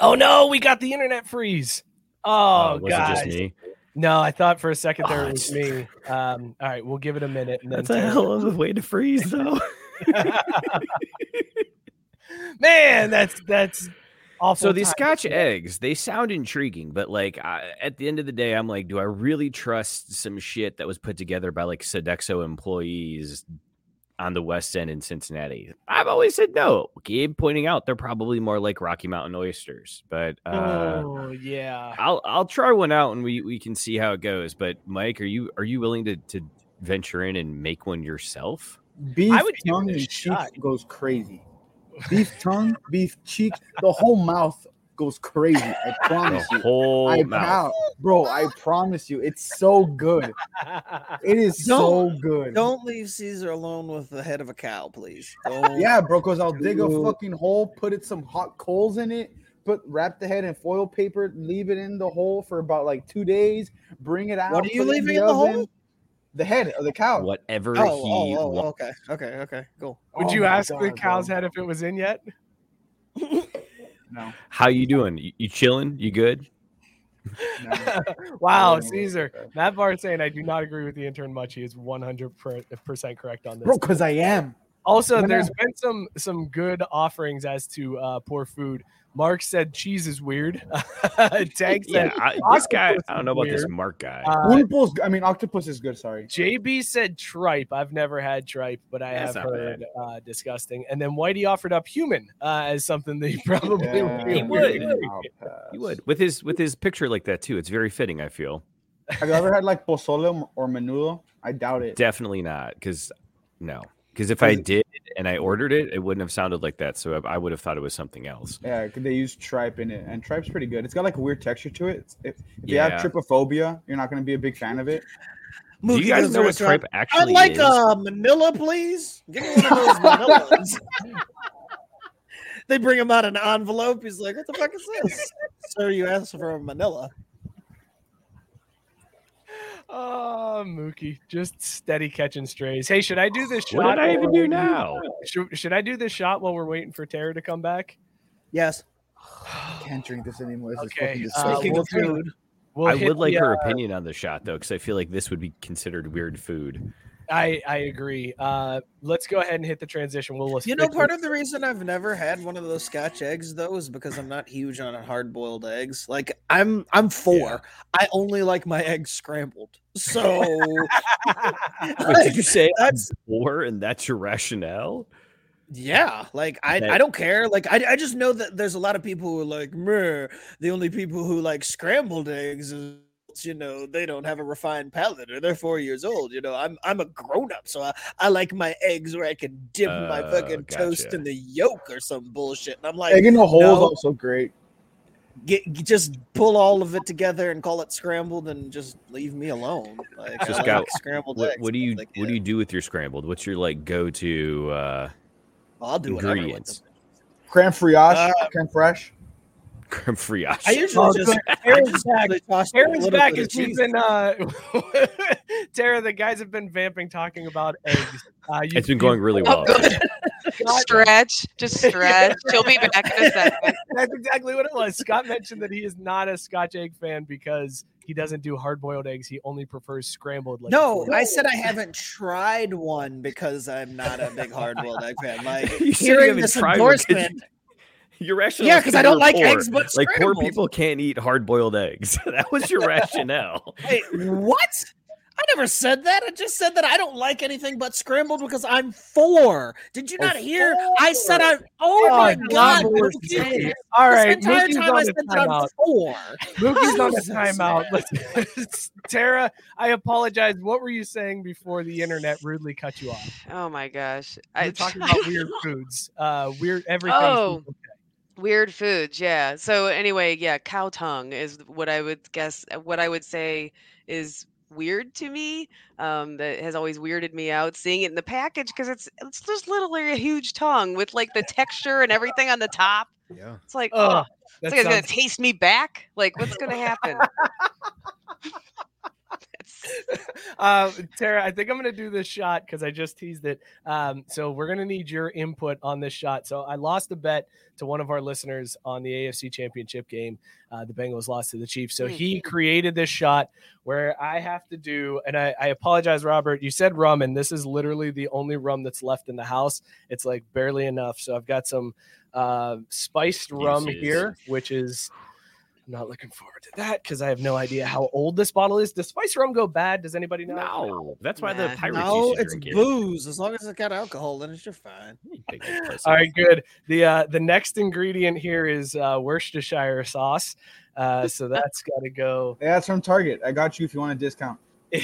Oh no, we got the internet freeze. Oh, was guys. it just me? No, I thought for a second there Oh, it was me. Um, all right, we'll give it a minute. And then That's a hell of a way to freeze, though. [LAUGHS] Man, that's that's awful. So these. Scotch eggs, they sound intriguing, but like I, at the end of the day, I'm like, do I really trust some shit that was put together by like Sodexo employees on the West End in Cincinnati? I've always said no. Gabe pointing out they're probably more like Rocky Mountain oysters, but uh, oh yeah. I'll I'll try one out and we we can see how it goes. But Mike, are you are you willing to to venture in and make one yourself? Beef I would tongue it and cheeks shot. goes crazy. Beef tongue, beef cheeks, the whole mouth goes crazy. I promise The you. whole I mouth. proud, bro. I promise you, it's so good. It is so good. Don't leave Caesar alone with the head of a cow, please. Don't. Yeah, bro, because I'll dig a fucking hole, put it some hot coals in it, put wrap the head in foil paper, leave it in the hole for about like two days, bring it out. What are you put it leaving in the hole? Oven. The head of the cow. Whatever Oh, he oh, oh, wants. okay, okay, okay, cool. Would Oh you my ask the cow's bro. head if it was in yet? No, How you doing? You, you chilling? You good? no. [LAUGHS] wow, No. Caesar. Matt Barr saying I do not agree with the intern much. He is 100% correct on this. bro, because I am. Also, Why there's not? been some some good offerings as to uh, poor food. Mark said cheese is weird. [LAUGHS] Tank Yeah, said I, this guy. I don't know about this. Mark guy. uh, I mean, octopus is good. Sorry. JB said tripe. I've never had tripe, but I That's have heard uh, disgusting. And then Whitey offered up human uh, as something that he [LAUGHS] probably Yeah, He would. would. I'll pass. you would with his with his picture like that too. It's very fitting. I feel Have you ever had like pozole or menudo? I doubt it. definitely not because no, because if I did and I ordered it, it wouldn't have sounded like that. So I, I would have thought it was something else. Yeah, 'cause they use tripe in it, and tripe's pretty good. It's got like a weird texture to it. It's- If, if you have trypophobia, you're not going to be a big fan of it. Do you guys goes to know the what restaurant, tripe I'd like is? a Manila, please. Give me one of those Manillas. [LAUGHS] they bring him out an envelope. He's like, "What the fuck is this, [LAUGHS] sir? You asked for a Manila." Oh, Mookie, just steady catching strays. Hey, should I do this shot? What did I even do now? Should, should I do this shot while we're waiting for Tara to come back? Yes. I [SIGHS] can't drink this anymore. This Okay, is uh, fucking Speaking we'll of food, We'll I hit would like the, her uh, opinion on the shot though, because I feel like this would be considered weird food. I I agree. Uh, let's go ahead and hit the transition. We'll you know, part of the reason I've never had one of those Scotch eggs though is because I'm not huge on hard boiled eggs. Like I'm, I'm four. Yeah. I only like my eggs scrambled. [LAUGHS] So [LAUGHS] Wait, did you say I'm [LAUGHS] that's four and that's your rationale? Yeah, like I, I don't care. Like I, I just know that there's a lot of people who are like, Meh, the only people who like scrambled eggs is you know they don't have a refined palate or they're four years old. You know, I'm I'm a grown up, so I, I like my eggs where I can dip my Oh, fucking toast in the yolk or some bullshit. And I'm like, Egg in a hole is also great. get, get- just pull all of it together and call it scrambled and just leave me alone. Like Just I got- like scrambled What, eggs. what do you Like, what do you do with your scrambled? What's your like go to uh I'll do whatever with ingredients? them. Creme fraiche, Uh, creme fraiche. Creme fraiche? I usually Oh, just I Aaron's just back. usually Aaron's back bit of as we've been uh [LAUGHS] Tara, the guys have been vamping talking about eggs. Uh, you- it's been going really Oh, well. [LAUGHS] stretch, just [LAUGHS] stretch. She'll be back in a second. That's exactly what it was. Scott mentioned that he is not a Scotch egg fan because he doesn't do hard boiled eggs. He only prefers scrambled. Like No. I said I haven't tried one because I'm not a big hard boiled egg fan. Like You said you hearing this tried one 'cause endorsement, Your rationale Yeah, because I don't like poor. eggs, but like poor people can't eat hard boiled eggs. [LAUGHS] that was your [LAUGHS] rationale. Wait, what? I never said that. I just said that I don't like anything but scrambled because I'm four. Did you Oh, not hear? I said I'm. Oh, Oh, my God, god! Lord, Mookie. All This right, entire Mookie's time on I a said that I'm timeout. four. Mookie's on a timeout. Let's, [LAUGHS] Tara, I apologize. What were you saying before the internet rudely cut you off? Oh my gosh. We're I talking about weird foods. Uh, weird everything. Oh. Weird foods, yeah. So anyway, yeah, cow tongue is what I would guess. What I would say is weird to me. Um, that has always weirded me out seeing it in the package because it's it's just literally a huge tongue with like the texture and everything on the top. Yeah. It's like, oh, it's like it's gonna taste me back. Like, what's gonna happen? [LAUGHS] Uh, Tara, I think I'm going to do this shot because I just teased it. Um, so we're going to need your input on this shot. So I lost a bet to one of our listeners on the AFC Championship game. Uh, the Bengals lost to the Chiefs. So he created this shot where I have to do, and I, I apologize, Robert. You said rum, and this is literally the only rum that's left in the house. It's like barely enough. So I've got some uh, spiced rum here, which is. I'm not looking forward to that because I have no idea how old this bottle is. Does spice rum go bad? Does anybody know? No, that's why the pirates No, used to it's drink it. booze. As long as it's got alcohol in it, you're fine. You take this [LAUGHS] place All off. right, good. The uh, the next ingredient here is uh, Worcestershire sauce. Uh, so [LAUGHS] that's got to go. Yeah, that's from Target. I got you if you want a discount. [LAUGHS] uh,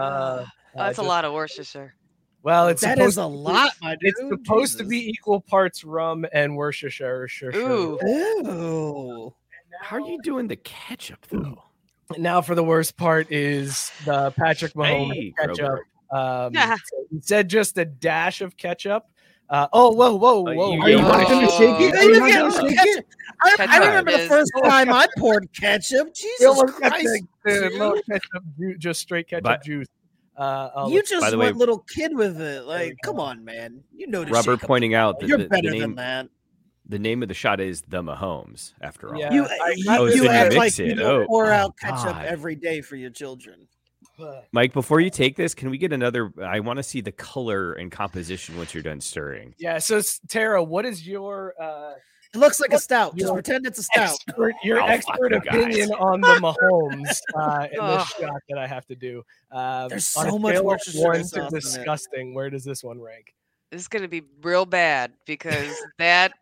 oh, that's a lot of Worcestershire. Well, it's that is a to be- lot, my dude. It's supposed to be equal parts rum and Worcestershire. Sure, sure. Ooh, How are you doing the ketchup though? Now for the worst part is the Patrick Mahomes Hey, ketchup. Kroger. Um, so he said just a dash of ketchup. Uh, oh, whoa, whoa, whoa! Are you Yeah. not gonna shake it? Are you You not gonna shake it? I, I remember the first [LAUGHS] time I poured ketchup. Jesus Christ. the- the dude. ketchup ju- just straight ketchup But- juice. Uh, I'll You just By the went way- little kid with it. Like, come on, man. You know to Robert pointing out that You're the, the name than that. the name of the shot is the Mahomes. After all, Yeah. You, I- you, I- Oh, you you act mix like it. don't Oh, pour oh, out ketchup God. every day for your children. Mike, before you take this, can we get another? I want to see the color and composition once you're done stirring. Yeah. So Tara, what is your uh It looks like a stout. Just pretend it's a stout. expert your Oh, expert you guys. opinion on the Mahomes uh [LAUGHS] in Ugh. this shot that I have to do? Um, There's so much more of sauce to in it. disgusting. Where does this one rank? This is gonna be real bad because that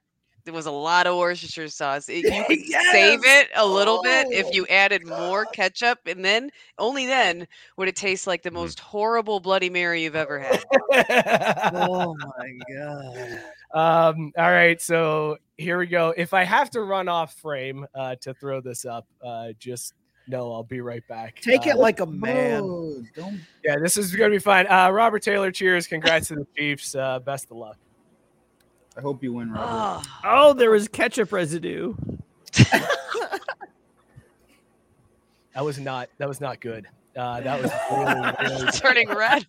there was a lot of Worcestershire sauce. It, you [LAUGHS] could save it a little bit if Oh. you added more ketchup, and then only then would it taste like the Mhm. most horrible Bloody Mary you've ever had. [LAUGHS] Oh my god. Um, all right, so here we go. If I have to run off frame uh, to throw this up, uh, just know I'll be right back. Take it Uh, like a man. Yeah, this is gonna be fine. Uh, Robert Taylor, cheers! Congrats to the Chiefs. Uh, best of luck. I hope you win, Robert. Oh, there was ketchup residue. [LAUGHS] That was not that was not good. Uh, that was really, [LAUGHS] really turning red.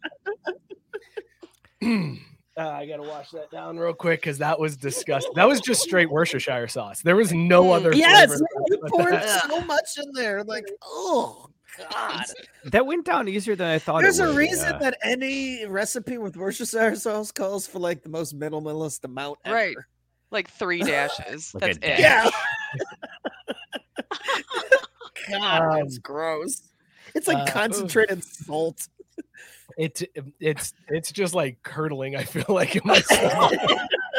[CLEARS THROAT] Uh, I gotta wash that down real quick because that was disgusting. That was just straight Worcestershire sauce. There was no other. Yes, you poured that. so much in there. Like, oh god. That went down easier than I thought. There's it a would, reason yeah. that any recipe with Worcestershire sauce calls for like the most minimalist amount ever. Right. Like three dashes. Like That's it. Yeah. [LAUGHS] God, Um, that's gross. It's like uh, concentrated salt. It it's it's just like curdling. I feel like in my [LAUGHS] stomach.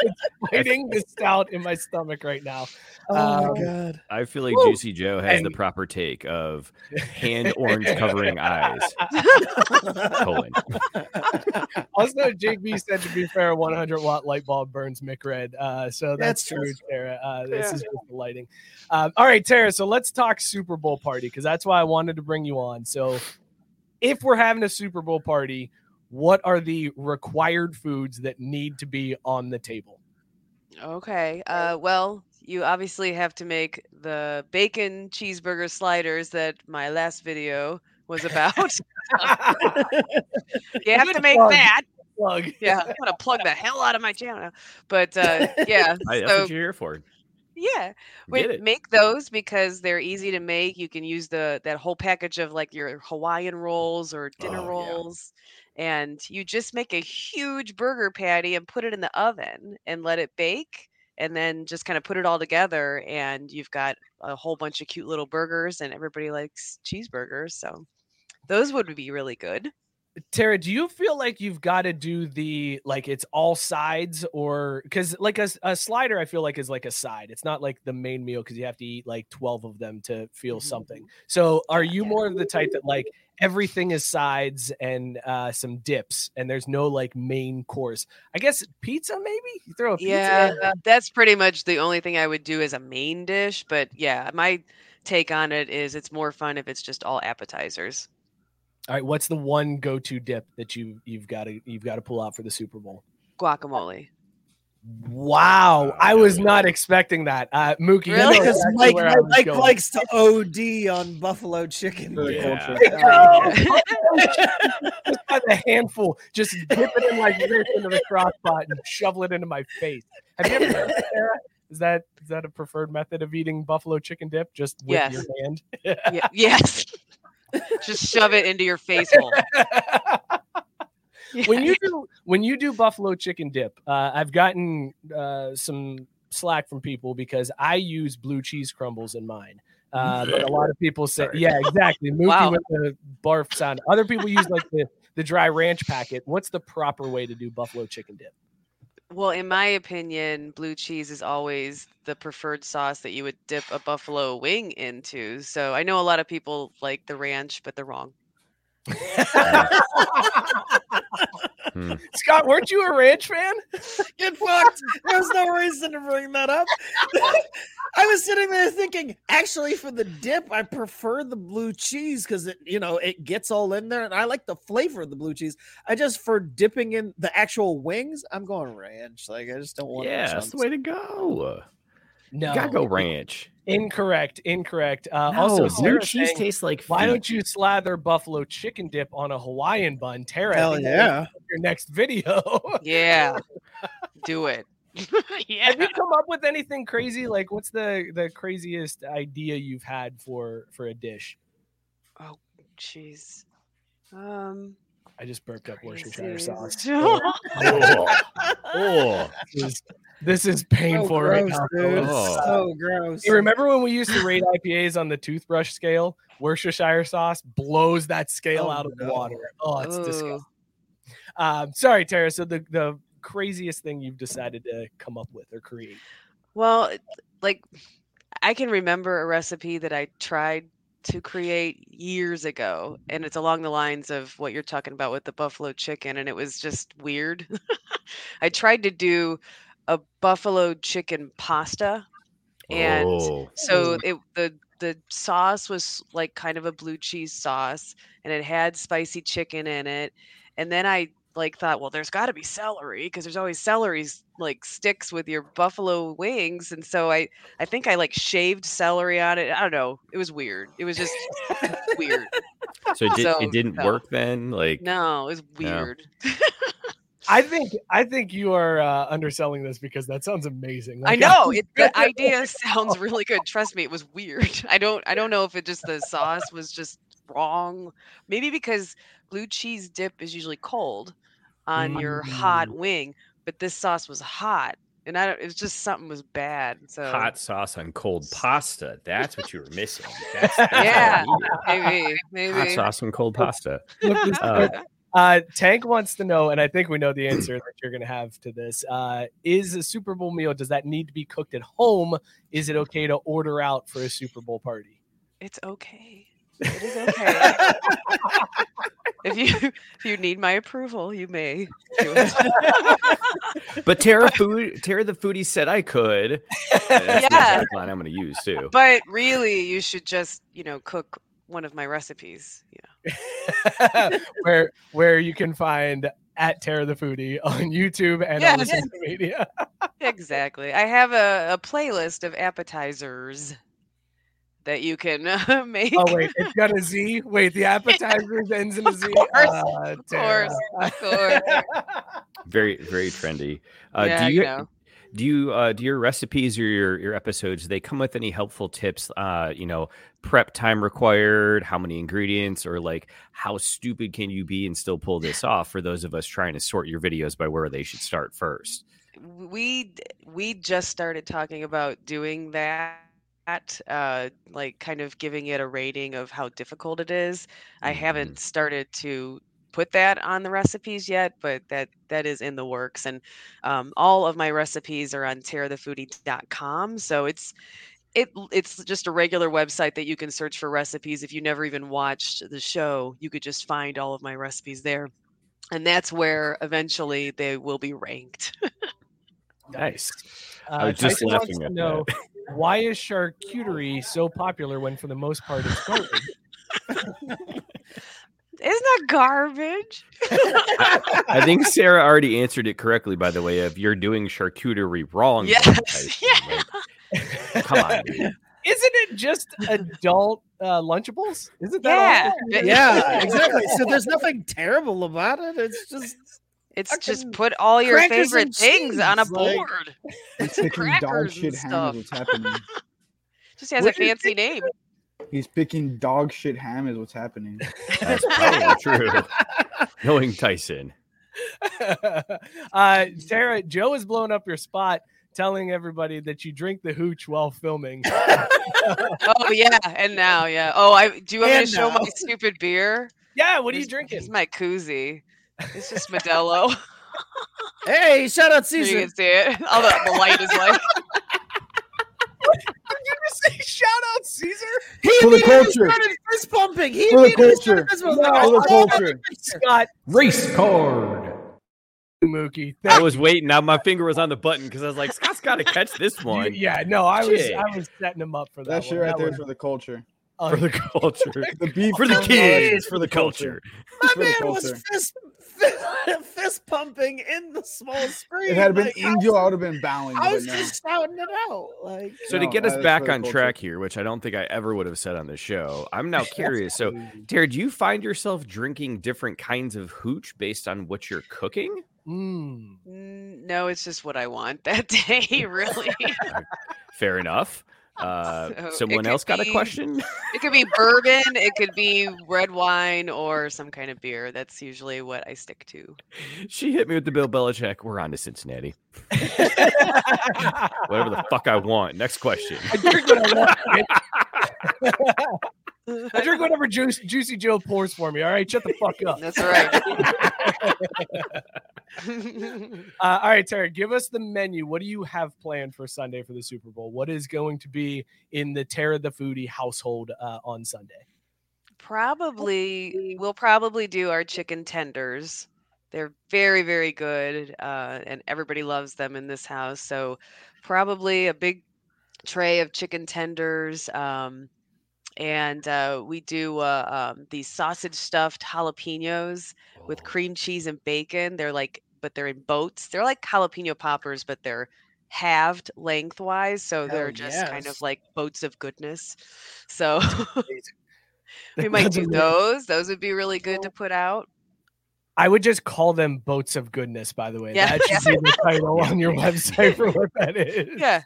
it's fighting the stout in my stomach right now. Oh Um, my god. I feel like Woo! Juicy Joe has the proper take of hand [LAUGHS] orange covering eyes. [LAUGHS] Colon. Also, Jake B said to be fair, 100 watt light bulb burns Mick red. Uh, so that's, That's true, true. Tara. Uh, this Yeah. is just the lighting. Um, all right, Tara. So let's talk Super Bowl party because that's why I wanted to bring you on. So if we're having a Super Bowl party, what are the required foods that need to be on the table? Okay. Uh, well, you obviously have to make the bacon cheeseburger sliders that my last video was about. [LAUGHS] [LAUGHS] you have to make plug. that. Plug. Yeah, I'm gonna plug the hell out of my channel. But uh, [LAUGHS] yeah, I, that's so what you're here for. Yeah, it. make those because they're easy to make. You can use the that whole package of like your Hawaiian rolls or dinner Oh, yeah. rolls, and you just make a huge burger patty and put it in the oven and let it bake, and then just kind of put it all together, and you've got a whole bunch of cute little burgers, and everybody likes cheeseburgers, so those would be really good. Tara, do you feel like you've got to do the like it's all sides or because like a, a slider I feel like is like a side. It's not like the main meal because you have to eat like 12 of them to feel something. So are you more of the type that like everything is sides and uh some dips and there's no like main course? I guess pizza maybe? You throw a pizza Yeah, that's pretty much the only thing I would do as a main dish. But yeah, my take on it is it's more fun if it's just all appetizers. All right, what's the one go-to dip that you you've got to you've got to pull out for the Super Bowl? Guacamole. Wow, I was not expecting that. Uh Mookie, you Really? know Because Mike, where I was Mike likes to OD on buffalo chicken. For the Yeah. culture. [LAUGHS] just by the handful, just dip it in like this into the crock pot and shovel it into my face. Have you ever done that, Sarah? Is that is that a preferred method of eating buffalo chicken dip? Just with Yes. your hand? Yeah, yes. Just shove it into your face hole. [LAUGHS] when you do when you do buffalo chicken dip, uh, I've gotten uh, some slack from people because I use blue cheese crumbles in mine. Uh, but a lot of people say, Sorry. yeah, exactly. [LAUGHS] Mookie Wow. with the barf sound. Other people use like the, the dry ranch packet. What's the proper way to do buffalo chicken dip? Well, in my opinion, blue cheese is always the preferred sauce that you would dip a buffalo wing into. So I know a lot of people like the ranch, but they're wrong. [LAUGHS] [LAUGHS] Hmm. [LAUGHS] Scott, weren't you a ranch fan? Get fucked. There's no reason to bring that up. [LAUGHS] I was sitting there thinking, actually, for the dip, I prefer the blue cheese because it, you know, it gets all in there, and I like the flavor of the blue cheese. I just for dipping in the actual wings, I'm going ranch. Like I just don't want. Yeah, that's the way to go. No, You gotta go ranch. Incorrect. Incorrect. Uh, No, also, blue Sarah cheese saying, tastes like why feet. don't you slather buffalo chicken dip on a Hawaiian bun? Tara, Hell yeah! your next video. [LAUGHS] Yeah. Do it. yeah. [LAUGHS] Have you come up with anything crazy? Like, what's the the craziest idea you've had for for a dish? Oh, jeez. Um, I just burped up Worcestershire crazy. sauce. [LAUGHS] Oh, oh. This is, this is So painful right now. dude. Oh. So gross. You remember when we used to rate IPAs on the toothbrush scale? Worcestershire sauce blows that scale Oh, out of the no. water. Oh, it's Ooh. disgusting. Um, sorry, Tara. So the the craziest thing you've decided to come up with or create? Well, like I can remember a recipe that I tried to create years ago, and it's along the lines of what you're talking about with the buffalo chicken, and it was just weird. [LAUGHS] I tried to do a buffalo chicken pasta, and Oh. so mm. it the the sauce was like kind of a blue cheese sauce, and it had spicy chicken in it, and then I like thought, well, there's got to be celery because there's always celery like sticks with your buffalo wings, and so I I think I like shaved celery on it. I don't know. It was weird. It was just weird. So it, did, So, it didn't no. work then? Like, No, it was Yeah. weird. [LAUGHS] I think I think you are uh, underselling this because that sounds amazing. I know it, [LAUGHS] the idea sounds really good. Trust me, it was weird. [LAUGHS] I don't I don't know if it just the sauce was just wrong. Maybe because blue cheese dip is usually cold on your hot wing, but this sauce was hot, and I don't. It was just something was bad. So hot sauce on cold pasta. That's what you were missing. That's, [LAUGHS] that's Yeah, needed. maybe Hot sauce on cold pasta. Look this Uh, up. Uh, Tank wants to know, and I think we know the answer that you're going to have to this. Uh, is a Super Bowl meal, does that need to be cooked at home? Is it okay to order out for a Super Bowl party? It's okay. It is okay. if you if you need my approval, you may do it. [LAUGHS] But Tara Food, Tara the foodie said I could. [LAUGHS] That's Yeah. the I'm going to use too. But really, you should just you know cook one of my recipes. You know. [LAUGHS] where where you can find at Tara the Foodie [LAUGHS] on YouTube and on Yeah. the social media. [LAUGHS] Exactly. I have a, a playlist of appetizers that you can uh, make. Oh wait, it's got a Z. Wait, the appetizers ends in a Z. course, Uh, of course, of course. Very, very trendy. Uh, yeah, do you you, know. Do you uh, do your recipes or your your episodes? They come with any helpful tips? Uh, you know, prep time required, how many ingredients, or like how stupid can you be and still pull this off? For those of us trying to sort your videos by where they should start first. we we just started talking about doing that uh like kind of giving it a rating of how difficult it is i haven't started to put that on the recipes yet but that that is in the works and um, all of my recipes are on tarathefoodie.com so it's it it's just a regular website that you can search for recipes if you never even watched the show you could just find all of my recipes there and that's where eventually they will be ranked Nice. [LAUGHS] Uh, I was just Tyson laughing to at know [LAUGHS] why is charcuterie so popular when for the most part it's [LAUGHS] garbage? Isn't that garbage? I think Sarah already answered it correctly. By the way, if you're doing charcuterie wrong, Yes, [LAUGHS] Tyson, like, come on. dude. Isn't it just adult uh, Lunchables? Isn't that Yeah. yeah, [LAUGHS] exactly. So there's nothing terrible about it. It's just It's just put all your favorite and things on a cheese, like- board. He's Some picking dog crackers shit and stuff. is what's happening. [LAUGHS] Just has What a fancy name. He's picking dog shit ham is what's happening. That's [LAUGHS] probably true. [LAUGHS] Knowing Tyson. [LAUGHS] uh, Sarah, Joe is blowing up your spot, telling everybody that you drink the hooch while filming. Oh yeah, and now yeah. Oh, I do you want me to And show my stupid beer? yeah, what are you This- drinking? This is my koozie. It's just Modelo. hey, shout out so you can see it. All the, the light is like say shout out Caesar? He For the culture. fist pumping. He For the culture. started. No, For the culture. Scott Race card. Mookie. I was waiting. Now my finger was on the button because I was like, Scott's got to catch this [LAUGHS] one Yeah, no, I was Shit. I was setting him up for that. That shit right That there is was for the culture. Oh, for the culture, The beef [LAUGHS] for the kids, for the culture. My for the man culture. was fist, fist, [LAUGHS] fist pumping in the small screen. If it had been like, Angel, I would have been bowing. I but was no. just shouting it out. Like, So to get us back for on culture. track here, which I don't think I ever would have said on the show, I'm now [LAUGHS] curious. So, Tara, do you find yourself drinking different kinds of hooch based on what you're cooking? "Mm, no, it's just what I want that [LAUGHS] day, really. Fair enough. Uh, [LAUGHS] So someone else got a question? It could be bourbon, it could be [LAUGHS] red wine, or some kind of beer. That's usually what I stick to. she hit me with the Bill Belichick. We're on to Cincinnati. [LAUGHS] Whatever the fuck I want. Next question. I drink what I want. I drink whatever juice, Juicy Joe pours for me. All right, shut the fuck up. [LAUGHS] That's right. [LAUGHS] Uh, all right, Tara, give us the menu. What do you have planned for Sunday for the Super Bowl? What is going to be in the Tara the Foodie household uh, on Sunday? probably we'll probably do our chicken tenders. They're very very good, uh, and everybody loves them in this house. So probably a big tray of chicken tenders. Um, and uh, we do uh, um, these sausage stuffed jalapenos with cream cheese and bacon. They're like, but they're in boats. They're like jalapeno poppers, but they're halved lengthwise. So they're Hell just kind of like boats of goodness. So [LAUGHS] we [LAUGHS] might do those. Those would be really good to put out. I would just call them boats of goodness. By the way, Yeah. that should be the [LAUGHS] title on your website for what that is. Yeah.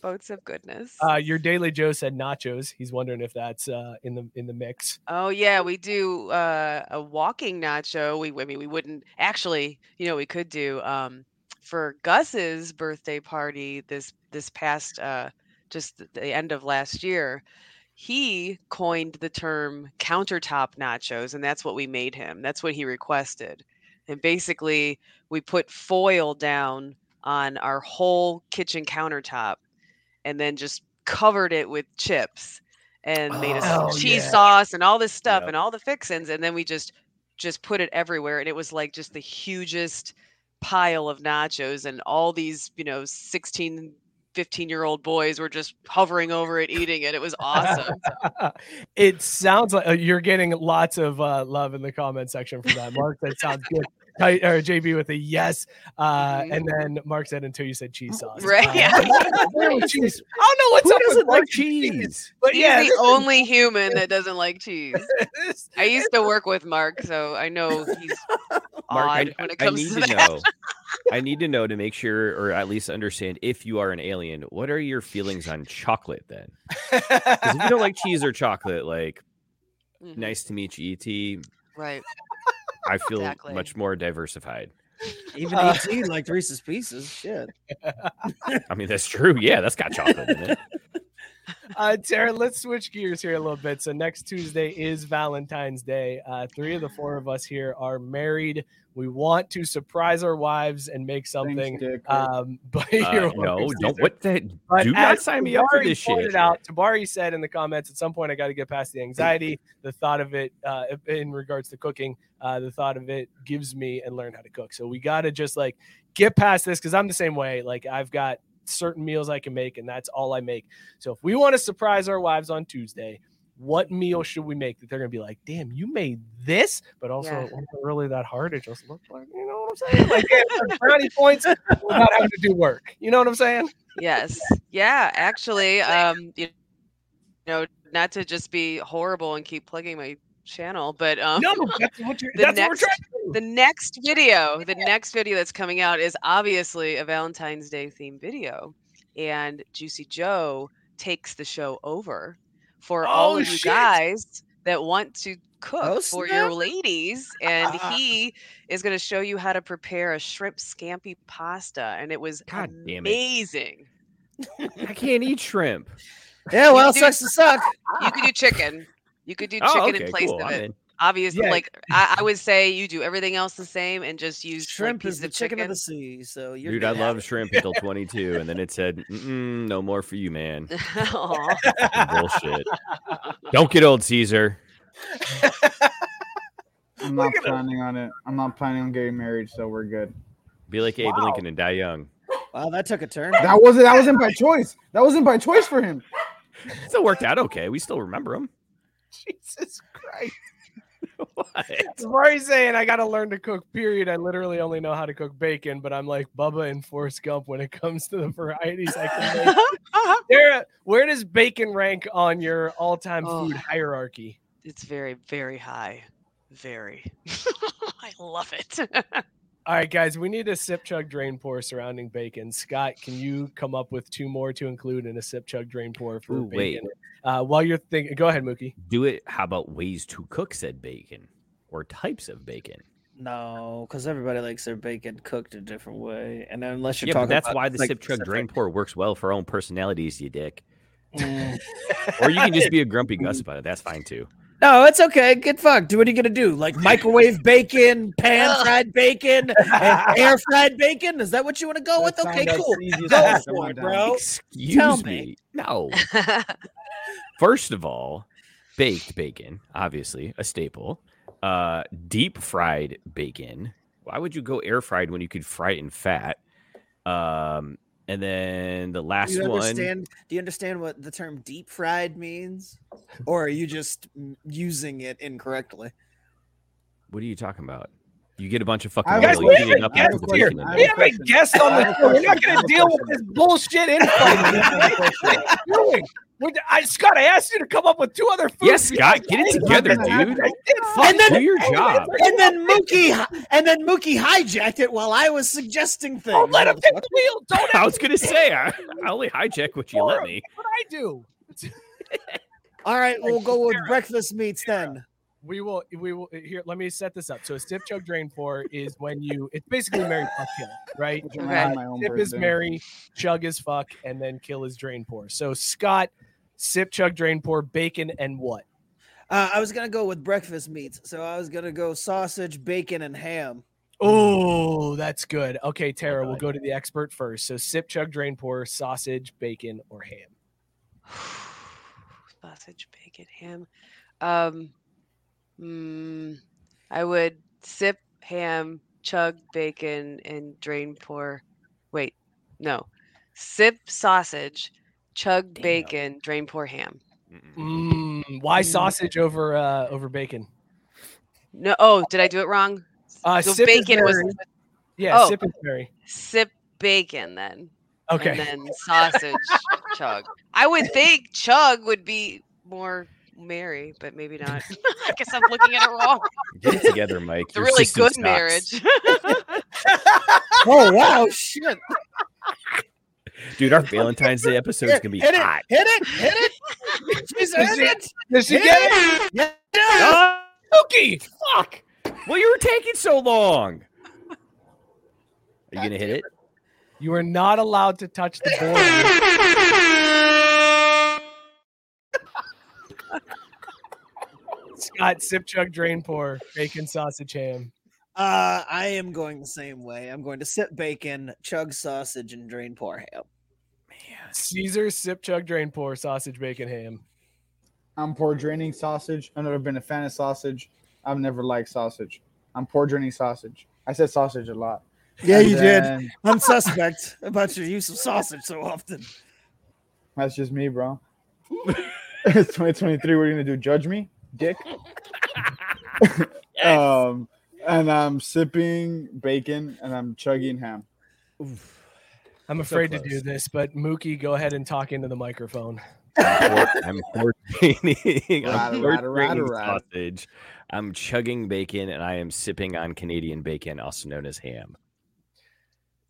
Boats of goodness. Uh, your Daily Joe said nachos. He's wondering if that's uh, in the in the mix. Oh yeah, we do uh, a walking nacho. We I mean we wouldn't actually, you know, we could do um, for Gus's birthday party this this past uh, just the end of last year. He coined the term countertop nachos, and that's what we made him. That's what he requested. And basically, we put foil down on our whole kitchen countertop, and then just covered it with chips and made a s- Oh, cheese yeah. sauce and all this stuff Yep. and all the fixins and then we just just put it everywhere and it was like just the hugest pile of nachos and all these you know 16 15 year old boys were just hovering over it eating it it was awesome [LAUGHS] it sounds like uh, you're getting lots of uh, love in the comment section for that. Mark, that sounds good. Ty- or JB with a yes, uh, Mhm. and then Mark said until you said cheese sauce. Right, Uh, yeah. [LAUGHS] oh, cheese. [LAUGHS] I don't know what's Who up doesn't Mark like cheese? but he's yeah, the only human that doesn't like [LAUGHS] cheese i used to work with mark so i know he's Mark, I, odd when it comes I need to to know. I need to know to make sure, or at least understand, if you are an alien, what are your feelings on chocolate then? Because if you don't like cheese or chocolate, like Mhm, nice to meet you, ET. right I feel Exactly. much more diversified. Even Uh, ET like Reese's Pieces. Shit. I mean, that's true. Yeah, that's got chocolate in it. [LAUGHS] Uh, Tara, let's switch gears here a little bit. So next Tuesday is Valentine's Day. Uh, three of the four of us here are married. We want to surprise our wives and make something. Dick. Um, [LAUGHS] but Uh, you're no, don't. What the? But Do not as sign me up for Tabari this pointed shit. Out, Tabari said in the comments at some point, I got to get past the anxiety, the thought of it uh, in regards to cooking. Uh, the thought of it gives me and learn how to cook. So we got to just like get past this because I'm the same way. Like I've got certain meals I can make, and that's all I make. So if we want to surprise our wives on Tuesday, what meal should we make that they're gonna be like, damn, you made this, but also Yeah. it wasn't really that hard. It just looked like, you know what I'm saying? Like yeah, [LAUGHS] brownie points without having to do work. You know what I'm saying? Yes. Yeah, actually, um, you know, not to just be horrible and keep plugging my channel, but um No, that's what you're the that's what we're next- trying the next video, the next video that's coming out is obviously a Valentine's Day themed video. And Juicy Joe takes the show over for all Oh, of you guys that want to cook Oh, for your ladies. And [LAUGHS] he is going to show you how to prepare a shrimp scampi pasta. And it was God damn it. amazing. I can't eat shrimp. Yeah, well, do- sucks to suck. You could do chicken. You could do Oh, chicken okay, in place cool. of I'm it. In. Obviously, Yeah. like I, I would say, you do everything else the same and just use like, Shrimp is the of chicken, chicken. of the sea. So you're Dude, I good. loved shrimp until [LAUGHS] 22, and then it said, "No more for you, man." [LAUGHS] [LAUGHS] Aw. Bullshit. Don't get old, Caesar. I'm not planning on it. I'm not planning on getting married, so we're good. Be like Abe Wow. Lincoln and die young. Wow, that took a turn. That wasn't that wasn't by choice. That wasn't by choice for him. Still worked out okay. We still remember him. Jesus Christ. [LAUGHS] What? Tabari's saying I gotta learn to cook, period. I literally only know how to cook bacon, but I'm like Bubba and Forrest Gump when it [LAUGHS] comes to the varieties I can make. [LAUGHS] Sarah, where does bacon rank on your all-time food Oh. hierarchy? it's very, very high. Very. I love it. All right, guys, we need a sip, chug, drain, pour surrounding bacon. Scott, can you come up with two more to include in a sip, chug, drain, pour for Ooh, wait. Uh, while you're thinking, go ahead, Mookie. Do it. How about ways to cook said bacon or types of bacon? No, because everybody likes their bacon cooked a different way, and then unless you're Yeah, but talking, that's about, why the like, sip, chug, drain, pour works well for our own personalities, you dick. Mm. Or you can just [LAUGHS] be a grumpy Gus about it. That's fine too. No, it's okay. Get fucked. Do what are you gonna do? Like microwave [LAUGHS] bacon, pan fried bacon, [LAUGHS] air fried bacon? Is that what you want to go with? Okay, cool. Go for it, bro. Excuse Tell me. me. No. [LAUGHS] First of all, baked bacon, obviously a staple. Uh, deep fried bacon. Why would you go air fried when you could fry it in fat? Um, and then the Do last you one. understand? Do you understand what the term deep fried means, or are you just using it incorrectly? What are you talking about? You get a bunch of fucking I have oil, a you heat question. it up, have and a put the question. bacon in I there. We have have a guest on the have a show. We're not going to deal with this bullshit infighting. [LAUGHS] I have a question. What are you doing? What- I, Scott, I asked you to come up with two other foods. Yes, Scott, get it together, bacon. I- dude. I did And then- Do your job. And then Mookie, and then Mookie hijacked it while I was suggesting things. Don't let him take the wheel. Don't [LAUGHS] I was gonna say I, I only hijack what you let me. what I do. [LAUGHS] All right, we'll go with breakfast meats then. We will. We will. Here, let me set this up. So, a stiff chug drain pour is when you. It's basically Mary fuck kill, right? Which uh, Okay. reminds me of my own Sip is. Mary, chug is fuck, and then kill is drain pour. So, Scott, sip, chug, drain pour, bacon, and what? Uh, I was gonna go with breakfast meats, so I was gonna go sausage, bacon, and ham. Oh, that's good. Okay, Tara, we'll go to the expert first. So, sip, chug, drain pour, sausage, bacon, or ham. [SIGHS] Sausage, bacon, ham. Um, mm, I would sip ham, chug bacon, and drain pour. Wait, no. Sip sausage, chug Damn. bacon, drain pour ham. Mm, why sausage over uh over bacon? No, oh, did I do it wrong? Uh, so sip bacon was Yeah, Oh. sip is marry. sip bacon then. Okay. And then sausage, chug. I would think chug would be more merry, but maybe not. [LAUGHS] I guess I'm looking at it wrong. Get it together, Mike. It's a really good sucks. marriage. [LAUGHS] [LAUGHS] Oh wow, shit! Dude, our [LAUGHS] Valentine's Day episode is gonna be hit it, hot. hit it, hit it. She's Is hit it- [LAUGHS] it. Does she Hit get it? it. Yeah. Ah, Cookie. fuck! Well, you were taking so long. Are you gonna hit it? You are not allowed to touch the board. [LAUGHS] Scott, sip, chug, drain, pour, bacon, sausage, ham. Uh, I am going the same way. I'm going to sip bacon, chug sausage, and drain pour ham. Caesar, sip, chug, drain, pour, sausage, bacon, ham. I'm poor draining sausage. I've never been a fan of sausage. I've never liked sausage. I'm poor draining sausage. I said sausage a lot. Yeah, And you did. [LAUGHS] I'm suspect about your use of sausage so often. That's just me, bro. [LAUGHS] it's 2023. What are you gonna do? Judge me, dick? [LAUGHS] um, and I'm sipping bacon and I'm chugging ham. I'm So afraid to do this, but Mookie, go ahead and talk into the microphone. I'm poor- I'm portraying, Rada, I'm rada, rada, sausage. I'm chugging bacon, and I am sipping on Canadian bacon, also known as ham.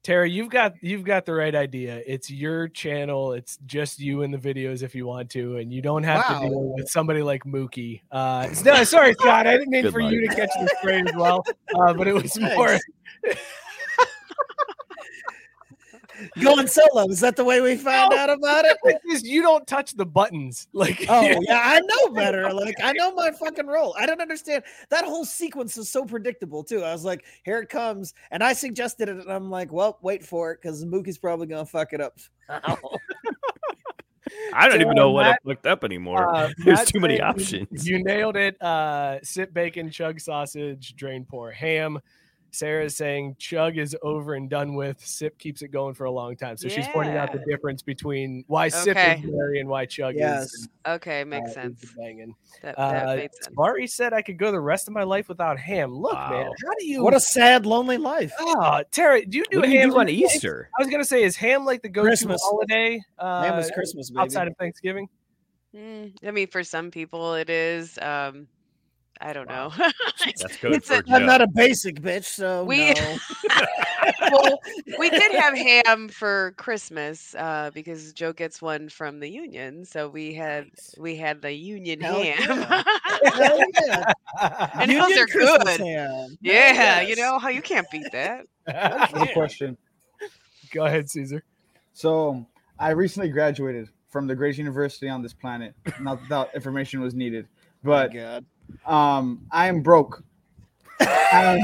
Tara, you've got you've got the right idea. It's your channel. It's just you in the videos if you want to, and you don't have to Wow. deal with somebody like Mookie. Uh, no, sorry, Scott. I didn't mean Good for you to catch the spray as well, uh, but it was more. [LAUGHS] Going solo. Is that the way we find No. out about it? [LAUGHS] It's you don't touch the buttons. [LAUGHS] Like, Oh yeah, I know better. [LAUGHS] Like I know my fucking role. I don't understand. That whole sequence is so predictable too. I was like, here it comes, and I suggested it, and I'm like, well, wait for it because Mookie's probably gonna fuck it up. I don't So, even know what Matt- I looked up anymore. Uh, There's Matt too many options. You nailed it. Uh, sip bacon, chug sausage, drain pour ham. Sarah's saying chug is over and done with. Sip keeps it going for a long time. So she's pointing out the difference between why sip Okay. is marry and why chug Yes. is. okay, uh, makes is sense. the banging. That, that Uh, makes sense. Mari said I could go the rest of my life without ham. Look, man, how do you? What a sad, lonely life. oh, Tara, do you do What do you ham do on Easter? I was gonna say, is ham like the go-to Christmas. holiday uh, Man, was Christmas, baby. outside of Thanksgiving? Mm, I mean, for some people it is. Um, I don't Wow. [LAUGHS] know. That's code It's a- for I'm not a basic bitch, so We- no. [LAUGHS] well, we did have ham for Christmas uh, because Joe gets one from the union, so we had we had the union Hell ham. [LAUGHS] Hell yeah. And those are Christmas good. ham. yeah, you know how you can't beat that. Good question. Go ahead, Caesar. So I recently graduated from the greatest university on this planet. Not that information was needed, but God. Um, I am broke. and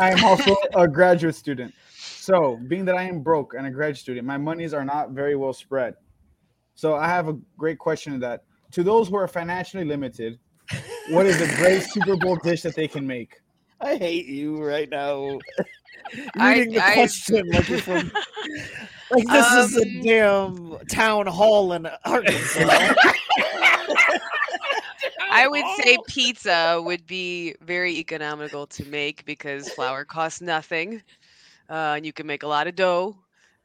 I am also a graduate student. So, being that I am broke and a graduate student, my monies are not very well spread. So, I have a great question to that. To those who are financially limited, what is a great [LAUGHS] Super Bowl dish that they can make? I hate you right now. [LAUGHS] I- Reading the I- question [LAUGHS] like you're from like this is a Um, damn town hall in Arkansas. I [LAUGHS] would say pizza would be very economical to make because flour costs nothing, uh, and you can make a lot of dough,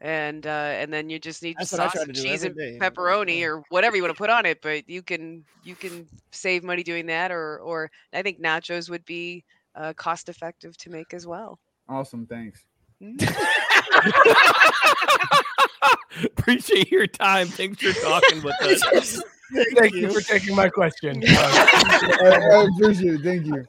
and uh, and then you just need That's what I try sauce, and cheese, and day, pepperoni, or whatever you want to put on it. But you can you can save money doing that, or or I think nachos would be uh, cost effective to make as well. Awesome, thanks. [LAUGHS] Appreciate your time. Thanks for talking with [LAUGHS] us. Thank you for taking my question. I, [LAUGHS] I appreciate it. Thank you.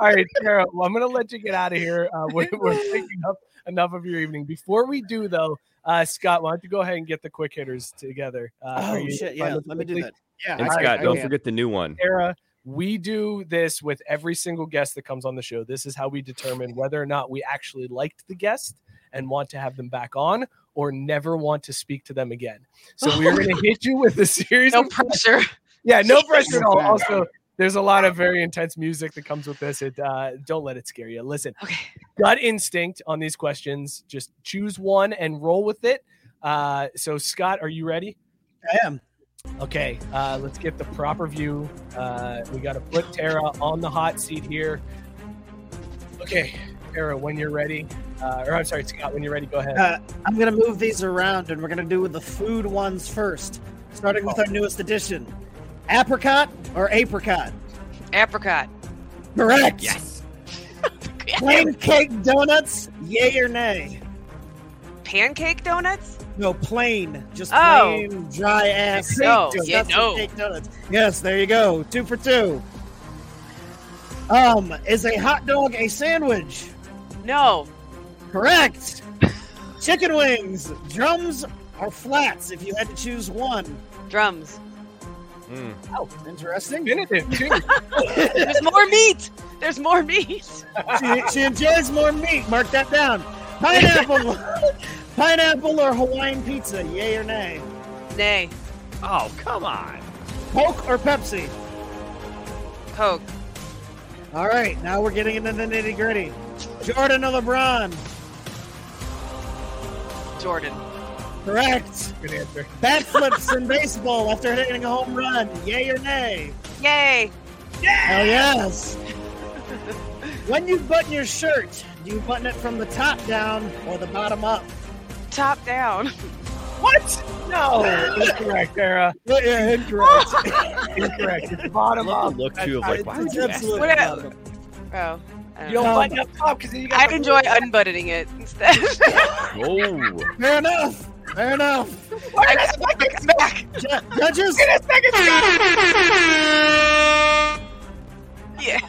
all right, Tara. Well, I'm going to let you get out of here. Uh, we're, we're taking up enough of your evening. Before we do, though, uh, Scott, why don't you go ahead and get the quick hitters together? Uh, oh shit, yeah. with Let me do that. Yeah, And I- Scott, I don't can. forget the new one. Tara, we do this with every single guest that comes on the show. This is how we determine whether or not we actually liked the guest and want to have them back on or never want to speak to them again. So we're going [LAUGHS] to hit you with a series No of pressure. yeah, no pressure at all. [LAUGHS] Also, there's a lot of very intense music that comes with this. It uh, don't let it scare you. Listen, Okay. gut instinct on these questions. Just choose one and roll with it. Uh, so, Scott, are you ready? I am. Okay, uh, let's get the proper view. Uh, we got to put Tara on the hot seat here. Okay, Tara, when you're ready, uh, or I'm sorry, Scott, when you're ready, go ahead. Uh, I'm gonna move these around, and we're gonna do the food ones first, starting with our newest addition: apricot or apricot. Apricot. Correct. Yes. [LAUGHS] Plain cake donuts, yay or nay? Pancake donuts? No, plain, just Oh. plain dry ass. No, cake yeah, no. Cake donuts. Yes, there you go. Two for two. Um, is a hot dog a sandwich? No. Correct. Chicken wings, drums or flats? If you had to choose one. Drums. Mm. Oh, interesting. Definitive, too. [LAUGHS] There's more meat. There's more meat. she, she enjoys more meat. Mark that down. Pineapple, [LAUGHS] pineapple or Hawaiian pizza? Yay or nay? Nay. Oh, come on. Coke or Pepsi? Coke. All right, now we're getting into the nitty gritty. Jordan or LeBron? Jordan. Correct. Good answer. Bat [LAUGHS] flips in baseball after hitting a home run. Yay or nay? Yay. Hell yes. [LAUGHS] when you button your shirt, do you button it from the top down or the bottom up? Top down. What? No, [LAUGHS] incorrect, Tara. Yeah, yeah, incorrect. Incorrect. It's bottom up. look That's too of how like, why would you ask absolutely What. Oh. I You don't don't. Um, button up top because you got. I'd the- enjoy unbuttoning it instead. [LAUGHS] Oh, Fair enough. Fair enough. I got back, I got back. Ju- judges, Yeah.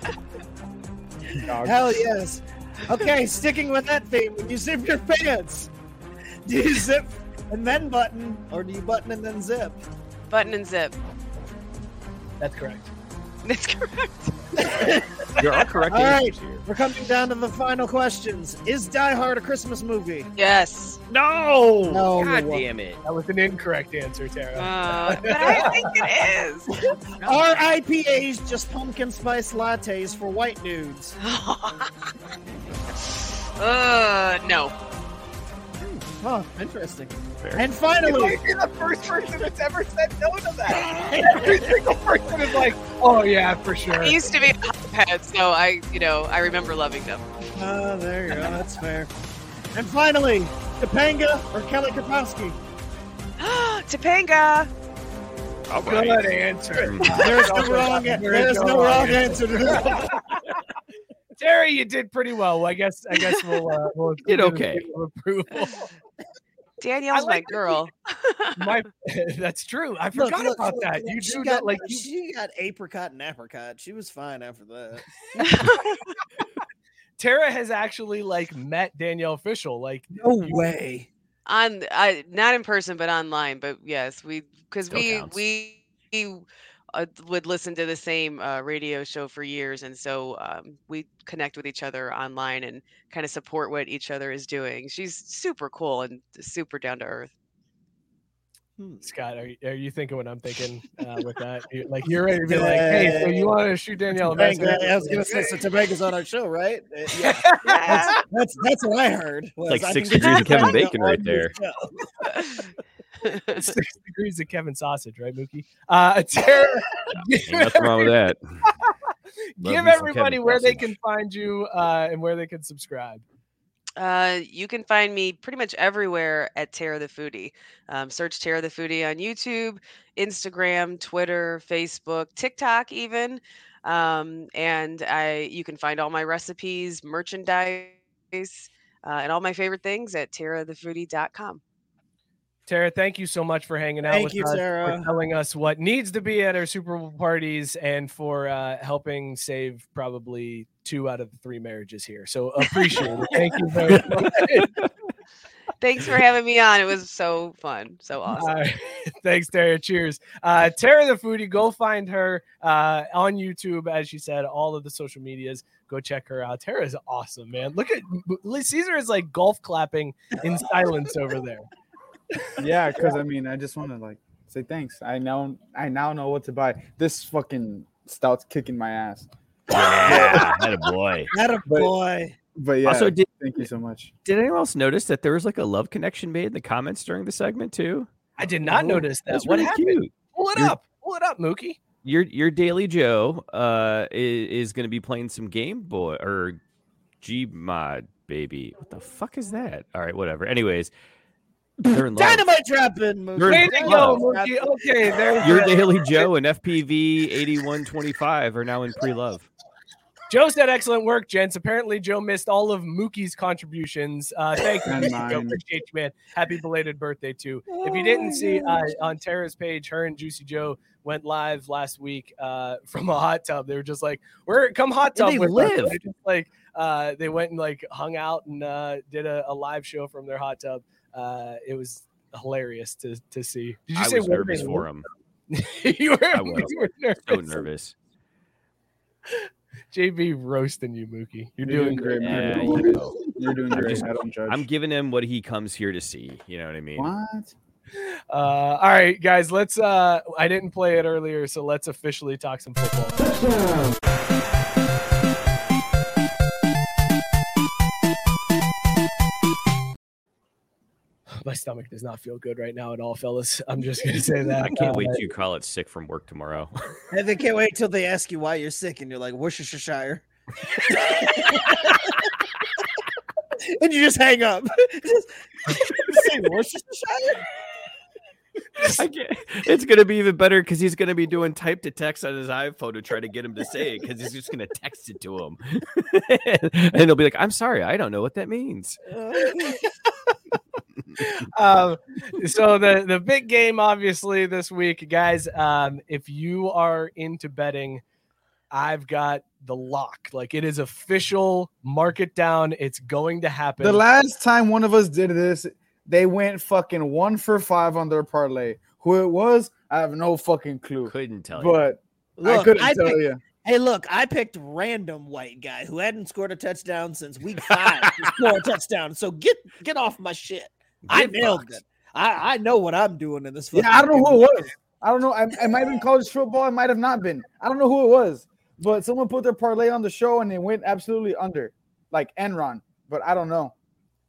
hell yes. Okay, sticking with that theme, when you zip your pants, do you zip and then button, or do you button and then zip? Button and zip. That's correct. That's correct. [LAUGHS] [LAUGHS] there are correct All right. answers here. We're coming down to the final questions. Is Die Hard a Christmas movie? Yes. No. No, God no. damn it. That was an incorrect answer, Tara. Uh, [LAUGHS] but I think it is. [LAUGHS] Are IPAs just pumpkin spice lattes for white dudes? uh, no. Huh, interesting. Fair. And You finally, might be the first person that's ever said no to that. Every single person is like, "Oh yeah, for sure." I used to be a hotpet, so I, you know, I remember loving them. oh, there you go. That's fair. And finally, Topanga or Kelly Kapowski? [GASPS] Topanga. All Good right. answer. There's no wrong. Answer. There's no wrong answer to. Terry, you did pretty well. I guess. I guess we'll. Uh, we'll Did give it a okay. Approval. [LAUGHS] Danielle's like my girl. My, [LAUGHS] [LAUGHS] that's true. I forgot look, about look, that. You she do got, that like uh, you, she got apricot and apricot. She was fine after that. [LAUGHS] Tara has actually like met Danielle Fishel. Like No way. on I not in person but online but yes we because we counts. we we, uh, would listen to the same uh, radio show for years and so um, we connect with each other online and kind of support what each other is doing she's super cool and super down to earth Scott, are, you- are you thinking what I'm thinking uh, with that? You- like you're ready to be like, hey, so you want to shoot Danielle? a Topanga, message?" I was gonna say so Topanga's on our show, right? Uh, Yeah, [LAUGHS] Yeah. that's, that's that's what I heard. was like I six degrees of [LAUGHS] Kevin Bacon right there. [LAUGHS] your [LAUGHS] show. [LAUGHS] Six degrees of Kevin sausage, right, Mookie? Uh, [LAUGHS] Tara, Ain't nothing wrong with that. Give everybody Kevin where they can find you uh, and where they can subscribe. Uh, you can find me pretty much everywhere at Tara the Foodie. Um, search Tara the Foodie on YouTube, Instagram, Twitter, Facebook, TikTok, even. Um, and I you can find all my recipes, merchandise, uh, and all my favorite things at tarathefoodie.com. Tara, thank you so much for hanging out Thank with you, us, Tara. for telling us what needs to be at our Super Bowl parties, and for uh, helping save probably two out of the three marriages here. So [LAUGHS] appreciate it. Thank you very [LAUGHS] much. Thanks for having me on. It was so fun, so awesome. All right. [LAUGHS] Thanks, Tara. Cheers. Uh, Tara the foodie, go find her uh, on YouTube, as she said, all of the social medias. Go check her out. Tara is awesome, man. Look at Caesar is like golf clapping in silence over there. Yeah, [LAUGHS] because I mean, I just want to like say thanks. I now I now know what to buy. This fucking stout's kicking my ass. Yeah, [LAUGHS] had a boy. Had a boy. But yeah, Also, did thank you so much. did anyone else notice that there was like a love connection made in the comments during the segment too? I did not Oh, notice that. What really happened? cute. Pull it You're- up. Pull it up, Mookie. Your your Daily Joe uh is, is going to be playing some Game Boy or Gmod baby. What the fuck is that? All right, whatever. Anyways, they're [LAUGHS] in love. Dynamite dropping. Mookie. You're- Way to go. Mookie. Okay, there's Your the- Daily Joe and FPV 8125 are now in pre-love. Joe said excellent work, gents. Apparently, Joe missed all of Mookie's contributions. Uh, thank you, Joe. Appreciate you, man. Happy belated birthday too. If you didn't see uh, on Tara's page, her and Juicy Joe went live last week uh, [LAUGHS] from a hot tub. They were just like, "We're come hot tub they with us." live. They just like uh, they went and like hung out and uh, did a, a live show from their hot tub. Uh, it was hilarious to to see. Did you I say was nervous for him. [LAUGHS] you were, I was. you were nervous. So nervous. JB roasting you, Mookie. You're, You're doing doing great. great, Yeah, you [LAUGHS] know. You're doing I'm great. just- I don't judge. I'm giving him what he comes here to see. You know what I mean? what? Uh, all right, guys, let's. Uh, I didn't play it earlier, so let's officially talk some football. My stomach does not feel good right now at all, fellas. [LAUGHS] I'm just gonna say that. I can't Uh, wait till you call it sick from work tomorrow. [LAUGHS] And they can't wait till they ask you why you're sick, and you're like Worcestershire. [LAUGHS] and you just hang up. Just- say Worcestershire. I can't. It's gonna be even better because he's gonna be doing type to text on his iPhone to try to get him to say it because he's just gonna text it to him, and he'll be like, "I'm sorry, I don't know what that means." [LAUGHS] um, so the the big game, obviously, this week, guys. Um, if you are into betting, I've got the lock. Like it is official. Mark it down. It's going to happen. The last time one of us did this, they went fucking one for five on their parlay. Who it was, I have no fucking clue. Couldn't tell you. But I couldn't I tell picked- you. Hey, look, I picked random white guy who hadn't scored a touchdown since week five to [LAUGHS] score a touchdown. So get get off my shit. I nailed fucked. it. I, I know what I'm doing in this. Yeah, I don't know fucking who it was. I don't know. I, it might have been college football. I might have not been. I don't know who it was. But someone put their parlay on the show and it went absolutely under, like Enron. But I don't know.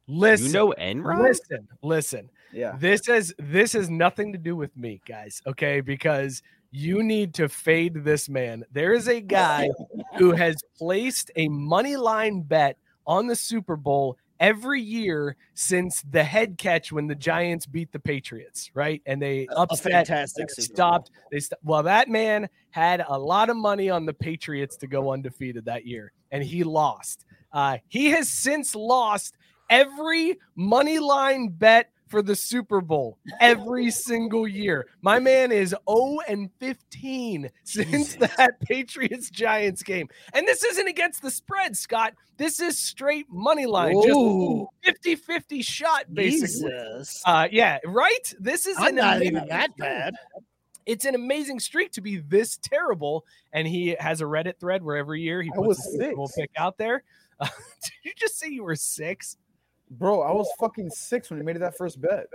listen, You know Enron? listen, listen. Yeah. This is this has nothing to do with me, guys. Okay, because you need to fade this man. There is a guy [LAUGHS] who has placed a money line bet on the Super Bowl every year since the head catch when the Giants beat the Patriots, right? And they upset, fantastic they Super Bowl. stopped. They st- well, that man had a lot of money on the Patriots to go undefeated that year, and he lost. Uh, he has since lost every money line bet for the Super Bowl every [LAUGHS] single year. My man is 0 and 15 since that [LAUGHS] Patriots Giants game. And this isn't against the spread, Scott. This is straight money line, Ooh. just 50 50 shot, basically. Uh, yeah, right? This is I'm not even that bad. It's an amazing streak to be this terrible. And he has a Reddit thread where every year he puts a Super Bowl pick out there. Uh, [LAUGHS] did you just say you were six? Bro, I was fucking six when he made that first bet.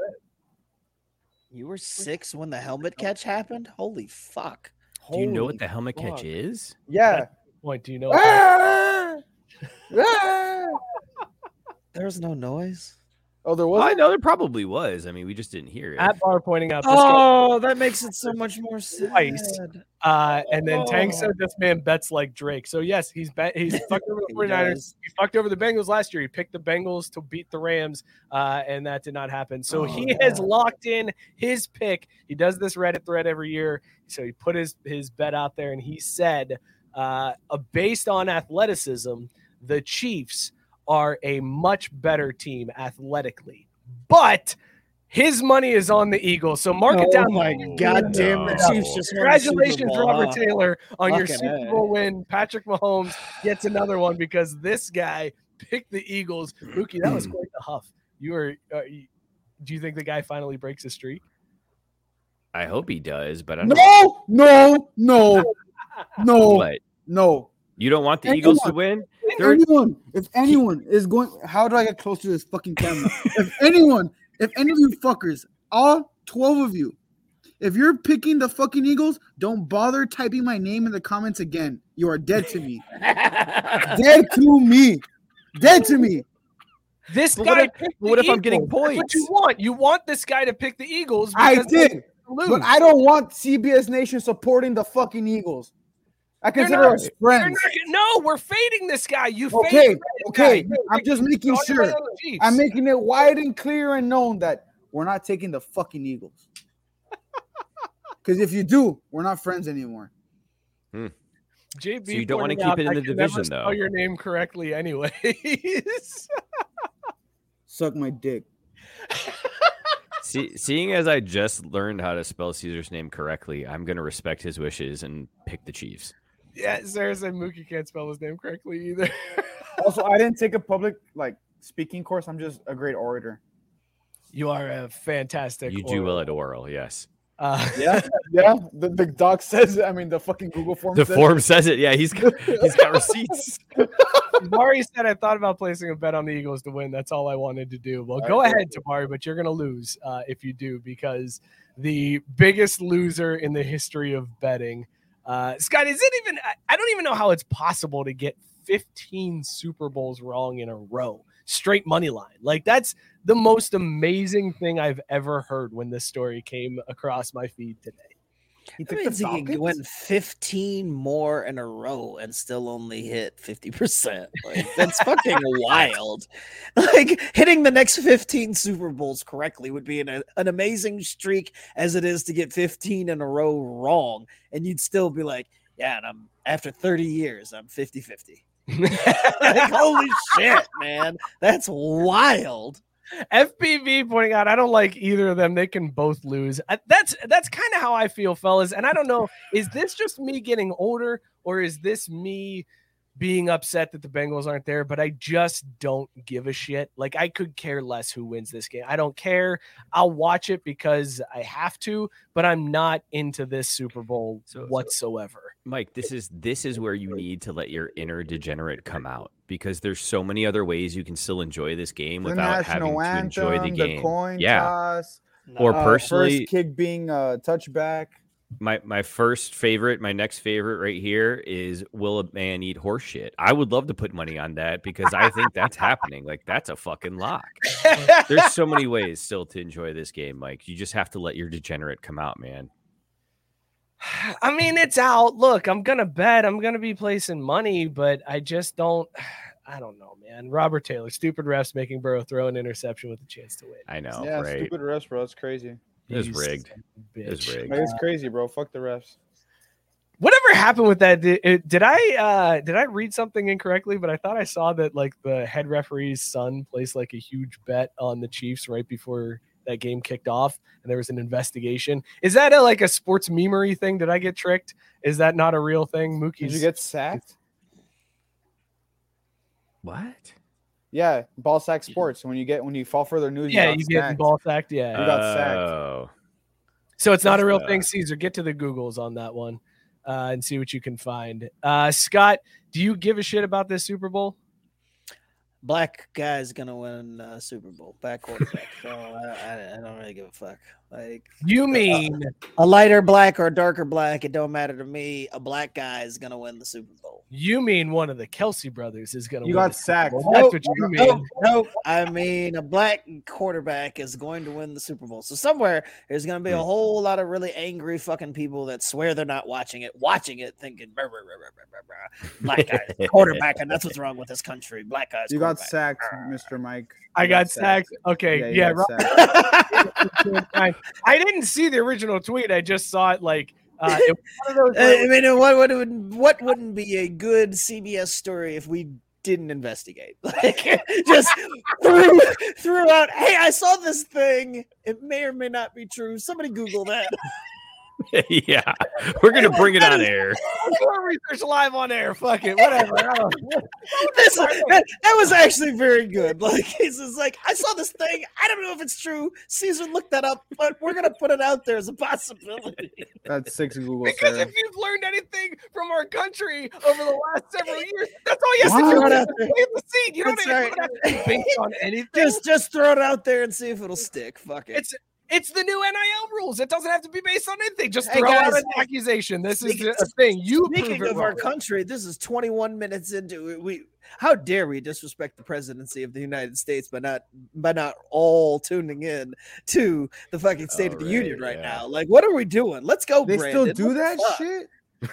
You were six when the helmet catch happened? Holy fuck. Do you know Holy what the helmet catch is? Yeah. Point, do you know? Ah! Ah! [LAUGHS] There was no noise. Oh, there Well, I know there probably was. I mean, we just didn't hear it. At bar pointing out this guy- Oh, that makes it so much more Twice. sad. Uh, and then Tank Oh. said this man bets like Drake. So yes, he's bet he's [LAUGHS] fucked over the He 49ers. does. He fucked over the Bengals last year. He picked the Bengals to beat the Rams, uh, and that did not happen. So Oh, he has locked in his pick. He does this Reddit thread every year. So he put his his bet out there, and he said, uh, uh, based on athleticism, the Chiefs are a much better team athletically, but. His money is on the Eagles, so mark it Oh down. my god damn the. Chiefs just won Super Congratulations, Robert Oh. Taylor, on your Fucking Super A. Bowl win. Patrick Mahomes [SIGHS] gets another one because this guy picked the Eagles. Mookie, that was [CLEARS THROAT] quite the huff. You were. Uh, do you think the guy finally breaks his streak? I hope he does, but I don't No, no, no, [LAUGHS] no, What? no. You don't want the Anyone. Eagles to win? They're- anyone, if anyone is going, how do I get close to this fucking camera? [LAUGHS] if anyone, if any of you fuckers, all 12 of you, if you're picking the fucking Eagles, don't bother typing my name in the comments again. You are dead to me. [LAUGHS] dead to me. Dead to me. This But what guy if- picked but what if I'm getting Eagles. That's what you points? want? You want this guy to pick the Eagles? I did, but I don't want CBS Nation supporting the fucking Eagles. I consider not- us friends. not- no, we're fading this guy. You Okay, faded okay. guy. I'm just making sure. about the Chiefs. I'm making it wide and clear and known that we're not taking the fucking Eagles. [LAUGHS] Because if you do, we're not friends anymore. Hmm. JB So you don't wanna keep it in the can never division, spell though. your name correctly, anyways. [LAUGHS] Suck my dick. [LAUGHS] See, seeing as I just learned how to spell Caesar's name correctly, I'm going to respect his wishes and pick the Chiefs. Yeah, Sarah said Mookie can't spell his name correctly either. [LAUGHS] Also, I didn't take a public like speaking course. I'm just a great orator. you are a fantastic. You do well at oral, yes. Uh, [LAUGHS] Yeah, yeah. The, the doc says. it. I mean, the fucking Google form. The says form it. says it. Yeah, he's got, he's got receipts. [LAUGHS] Tabari said I thought about placing a bet on the Eagles to win. That's all I wanted to do. Well, go ahead, Tabari, but you're going to lose uh, if you do because the biggest loser in the history of betting. Uh, Scott, is it even? I- don't even know how it's possible to get 15 Super Bowls wrong in a row, straight money line. Like that's the most amazing thing I've ever heard when this story came across my feed today. Took the means he can win 15 more in a row and still only hit 50%. Like, that's fucking [LAUGHS] wild. [LAUGHS] Like, hitting the next 15 Super Bowls correctly would be an, uh, an amazing streak as it is to get 15 in a row wrong. And you'd still be like, yeah, and I'm after 30 years, I'm 50 50. [LAUGHS] like, holy shit, man. That's wild. FPV pointing out, I don't like either of them. They can both lose. That's that's kind of how I feel, fellas. And I don't know, is this just me getting older, or is this me being upset that the Bengals aren't there? But I just don't give a shit. Like I could care less who wins this game. I don't care. I'll watch it because I have to, but I'm not into this Super Bowl So- so- whatsoever. Mike, this is this is where you need to let your inner degenerate come out because there's so many other ways you can still enjoy this game The without having national to anthem, enjoy the game. coin yeah. toss, Or uh, personally- first kick being a touchback. My my first favorite, my next favorite right here is will a man eat horse shit? I would love to put money on that because I think that's happening. Like that's a fucking lock. [LAUGHS] There's so many ways still to enjoy this game, Mike. You just have to let your degenerate come out, man. I mean, it's out. Look, I'm gonna bet. I'm gonna be placing money, but I just don't. [SIGHS] I don't know, man. Robert Taylor, stupid refs making Burrow throw an interception with a chance to win. I know, yeah, right? stupid refs, bro. It's crazy. It's was rigged. son of a It was bitch. rigged. Like, it's crazy, bro. Fuck the refs. Whatever happened with that? Did, did I uh did I read something incorrectly? But I thought I saw that like the head referee's son placed like a huge bet on the Chiefs right before that game kicked off, and there was an investigation. Is that a, like a sports memery thing? Did I get tricked? Is that not a real thing? Mookie's Did you get sacked? What? Yeah, ball sack sports. When you get when you fall for their news, yeah, got you get sacked. ball sacked. Yeah, You got sacked. Oh, So it's not a real thing, Caesar. Get to the Googles on that one uh, and see what you can find. Uh, Scott, do you give a shit about this Super Bowl? Black guy's gonna win uh, Super Bowl. Black quarterback. so I, I, I don't really give a fuck. Like You mean a lighter black or a darker black, it don't matter to me. A black guy is gonna win the Super Bowl. you mean one of the Kelce brothers is going to? You got sacked. That's Nope, what you nope, mean. Nope. I mean, a black quarterback is going to win the Super Bowl. So somewhere there's going to be a Hmm. whole lot of really angry fucking people that swear they're not watching it, watching it, thinking, "Brr, black guys [LAUGHS] quarterback, and that's what's wrong with this country. Black guys. You got sacked, Mr. Mike. I You got sacked. Okay, Yeah, yeah, you got Rob- sacked. [LAUGHS] [LAUGHS] [LAUGHS] I didn't see the original tweet. I just saw it like uh, it. [LAUGHS] I mean, what would what wouldn't be a good CBS story if we didn't investigate? [LAUGHS] Like, just threw, threw out, "Hey, I saw this thing. It may or may not be true. Somebody Google that." [LAUGHS] yeah. We're gonna bring it on air. We're research live on air. Fuck it, whatever. [LAUGHS] This- that, that was actually very good. Like [LAUGHS] he's just like, I saw this thing. I don't know if it's true. Caesar looked that up, but we're gonna put it out there as a possibility. That's six Google. Because sir. if you've learned anything from our country over the last several years, that's all you have Wow. to do. Throw it is plant the seed. You don't That's even right. have to be based on anything. Just just throw it out there and see if it'll stick. Fuck it. It's it's the new NIL rules. It doesn't have to be based on anything. Just Hey, throw out an accusation. This speaking- is a thing. You Speaking prove it of our country, this is 21 minutes into it. We how dare we disrespect the presidency of the United States by not by not all tuning in to the fucking State of the Union right, right yeah. now? Like, what are we doing? Let's go, They still do What that fuck? shit. [LAUGHS]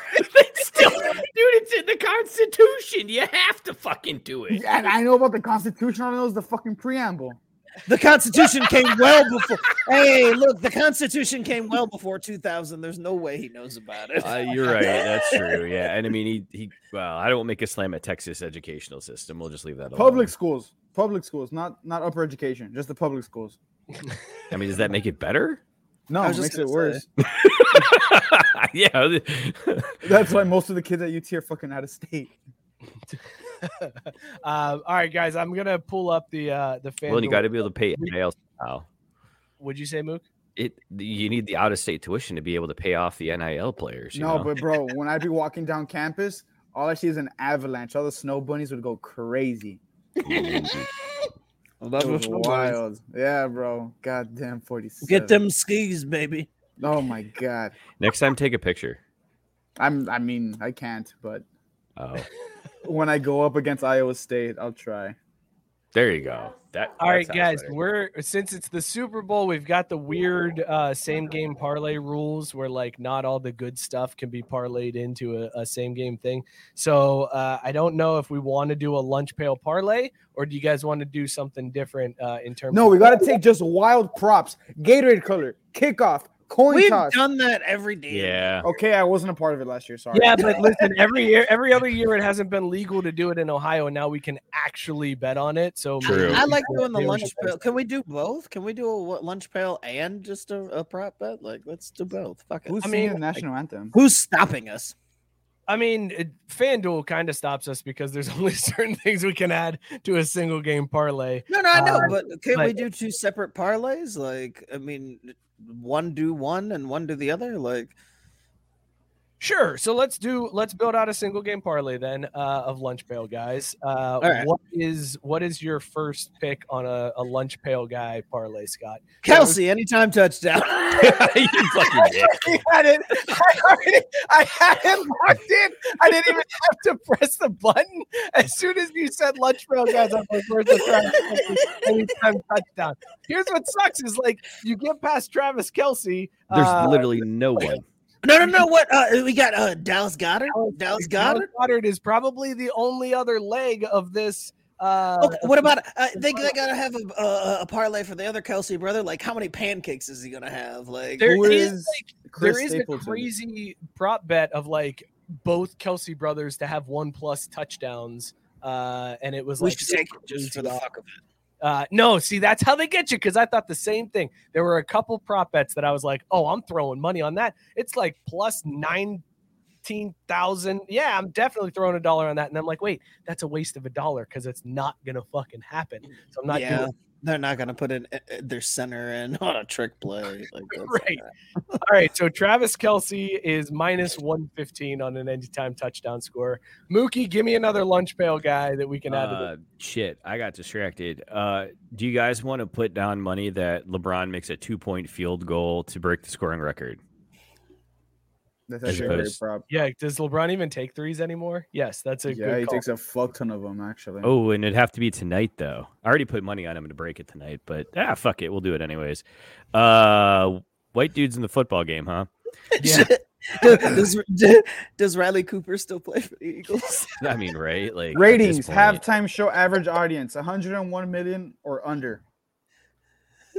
Still, dude, it's in the Constitution. You have to fucking do it. And I know about the Constitution. All I know is the fucking preamble. The Constitution came well before. Hey, look, the Constitution came well before 2000. There's no way he knows about it. Uh, you're right. That's true. Yeah, and I mean, he he. Well, I don't make a slam at Texas educational system. We'll just leave that alone. Public schools. Public schools, not not upper education, just the public schools. I mean, does that make it better? No, it makes it worse. [LAUGHS] yeah. That's why most of the kids at UT are fucking out of state. [LAUGHS] Uh, [LAUGHS] all right, guys, I'm gonna pull up the uh, the fan. well, you got to be able to pay NIL somehow. Would you say, Mook? It you need the out of state tuition to be able to pay off the NIL players. You No, know? but bro, [LAUGHS] when I'd be walking down campus, all I see is an avalanche. All the snow bunnies would go crazy. [LAUGHS] It was wild. Yeah, bro. Goddamn 47. Get them skis, baby. Oh my god. next time, take a picture. I'm. I mean, I can't, but Oh, when I go up against Iowa State, I'll try. there you go. That. All that right, guys, better. we're since it's the Super Bowl, we've got the weird uh, same game parlay rules where like not all the good stuff can be parlayed into a, a same game thing. So uh, I don't know if we want to do a lunch pail parlay or do you guys want to do something different uh, in terms? No, of- we got to take just wild props. Gatorade color, kickoff, coin We've toss. done that every day. Yeah. Okay, I wasn't a part of it last year. Sorry. Yeah, but listen, [LAUGHS] every year, every other year, it hasn't been legal to do it in Ohio, and now we can actually bet on it. So True. I like doing the lunch should pail. Can we do both? Can we do a lunch pail and just a, a prop bet? Like, let's do both. Fuck it. Who's I singing mean, the national anthem? Who's stopping us? I mean, it, FanDuel kind of stops us because there's [LAUGHS] only certain things we can add to a single game parlay. No, no, I know, Uh, but can we do two separate parlays? Like, I mean, one do one and one do the other. Like, Sure. So let's do let's build out a single game parlay then uh, of lunch pail guys. Uh, right. What is what is your first pick on a, a lunch pail guy parlay, Scott? Kelce, anytime touchdown. [LAUGHS] [LAUGHS] you fucking dick. [LAUGHS] I had it. I already. I had it locked in. I didn't even have to press the button. As soon as you said lunch pail, guys, I'm like, "Where's the anytime touchdown?" Here's what sucks: is like you get past Travis Kelce. There's uh, literally no one. No, no, no. What? Uh, we got uh, Dallas Goedert. Dallas Goedert. Goedert is probably the only other leg of this. Uh, Okay, what about? Uh, they, they gotta have a, a a parlay for the other Kelce brother. Like, how many pancakes is he gonna have? Like, There Who is, is like, Chris there is Stapleton? a crazy prop bet of like both Kelce brothers to have one plus touchdowns. Uh, and it was we like should take just for the fuck of it. Uh, no, see, that's how they get you because I thought the same thing. There were a couple prop bets that I was like, oh, I'm throwing money on that. It's like plus 19,000. Yeah, I'm definitely throwing a dollar on that. And I'm like, wait, that's a waste of a dollar because it's not going to fucking happen. So I'm not yeah, doing they're not gonna put in uh, uh, their center in [LAUGHS] on a trick play. [LAUGHS] Like, Right. All right, so Travis Kelce is minus 115 on an anytime touchdown score. Mookie, give me another lunch pail guy that we can add to Uh, shit, I got distracted. Uh, do you guys want to put down money that LeBron makes a two point field goal to break the scoring record? That's actually a great prop. Yeah, does LeBron even take threes anymore? Yes, that's a Yeah, good he call. takes a fuck ton of them actually. Oh, and it'd have to be tonight though. I already put money on him to break it tonight, but ah, fuck it, we'll do it anyways. Uh, white dudes in the football game, huh? [LAUGHS] Yeah. [LAUGHS] does, does Riley Cooper still play for the Eagles? [LAUGHS] I mean, right? Like Ratings, point- halftime show average audience, 101 million or under.